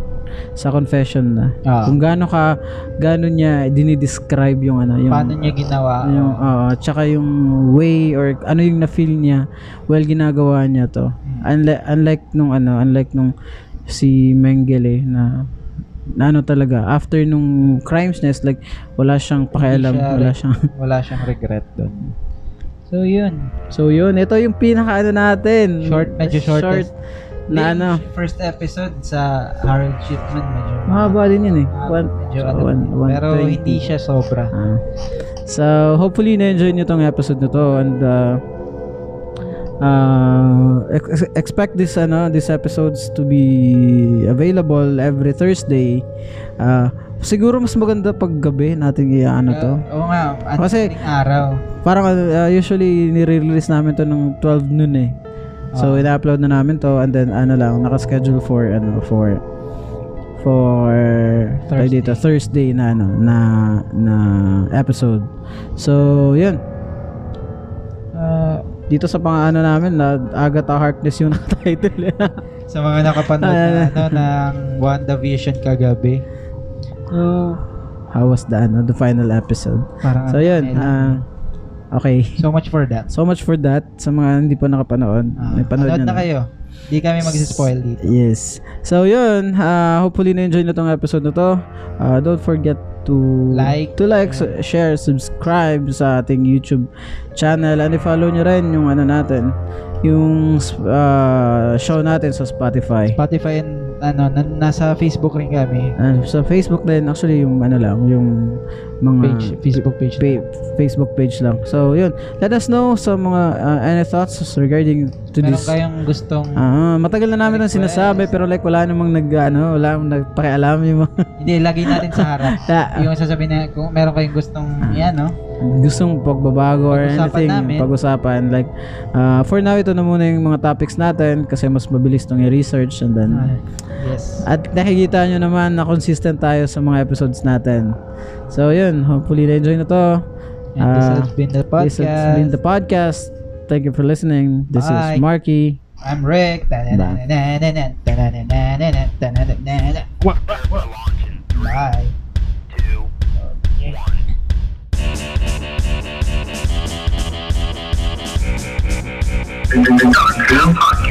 S2: sa confession na.
S1: Ah.
S2: Kung gaano ka gaano niya dinidescribe yung ano yung
S1: Paano niya ginawa?
S2: yung oo, tsaka yung way or ano yung na-feel niya well ginagawa niya to. Unlike unlike nung ano, unlike nung si Mengele na na ano talaga after nung crimes niya is like wala siyang pakialam,
S1: siya
S2: wala siyang [LAUGHS]
S1: Wala siyang regret doon. So, yun.
S2: So yun, ito yung pinaka ano natin.
S1: Short, medyo shortest.
S2: Na ano.
S1: First episode sa Harold Shipman, medyo
S2: Mahaba din yun eh.
S1: Ah,
S2: One,
S1: medyo
S2: so
S1: ano,
S2: one, one
S1: pero
S2: twenty.
S1: hindi siya sobra.
S2: Ah. So, hopefully na-enjoy nyo tong episode na to and uh, uh, ex- expect this ano these episodes to be available every Thursday. Uh, siguro mas maganda pag gabi natin i-ano to.
S1: Uh, oo nga,
S2: Kasi-
S1: Kasi, araw.
S2: Parang uh, usually nire-release namin to ng 12 noon eh. So
S1: Ah.
S2: ina-upload na namin to and then ano lang naka-schedule for ano for for Thursday. dito Thursday na ano na na episode. So, 'yun.
S1: Uh,
S2: Dito sa pang ano namin na Agatha Harkness yung [LAUGHS] title.
S1: sa mga nakapanood na, ano, ng WandaVision kagabi. So,
S2: How was the ano the final episode?
S1: parang
S2: So, 'yun. ah, okay.
S1: so much for that.
S2: So much for that sa mga hindi pa nakapanood.
S1: Uh,
S2: may panood
S1: na
S2: na.
S1: kayo. Di kami mag-spoil dito.
S2: Yes. So yun, uh, hopefully na-enjoy na tong episode na to. Uh, don't forget to
S1: Like,
S2: to like, su- share, subscribe sa ating YouTube channel and i-follow nyo rin yung ano natin, yung uh, show natin sa Spotify.
S1: Spotify and ano, na, nasa Facebook rin kami.
S2: Uh, sa Facebook din, actually yung ano lang, yung mga
S1: Page, Facebook page.
S2: pa- Facebook page lang. So yun, let us know sa mga uh, any thoughts regarding to
S1: Meron
S2: this
S1: kayong gustong
S2: Ah, matagal na namin ang sinasabi pero like wala namang nag ano, wala namang nagpakialam yung mga [LAUGHS]
S1: hindi lagay natin sa harap. [LAUGHS]
S2: Ah.
S1: yung sasabihin na kung meron kayong gustong yan, no?
S2: gustong pagbabago or anything
S1: namin.
S2: pag-usapan like ah, for now ito na muna yung mga topics natin kasi mas mabilis tong i-research and then
S1: Ah, yes.
S2: at nakikita nyo naman na consistent tayo sa mga episodes natin. So yun, hopefully na-enjoy na to.
S1: And this
S2: Ah,
S1: has been the
S2: This
S1: podcast.
S2: has been the podcast. Thank you for listening. This
S1: Bye.
S2: is Marky.
S1: I'm Rick. Bye.
S4: Podcast.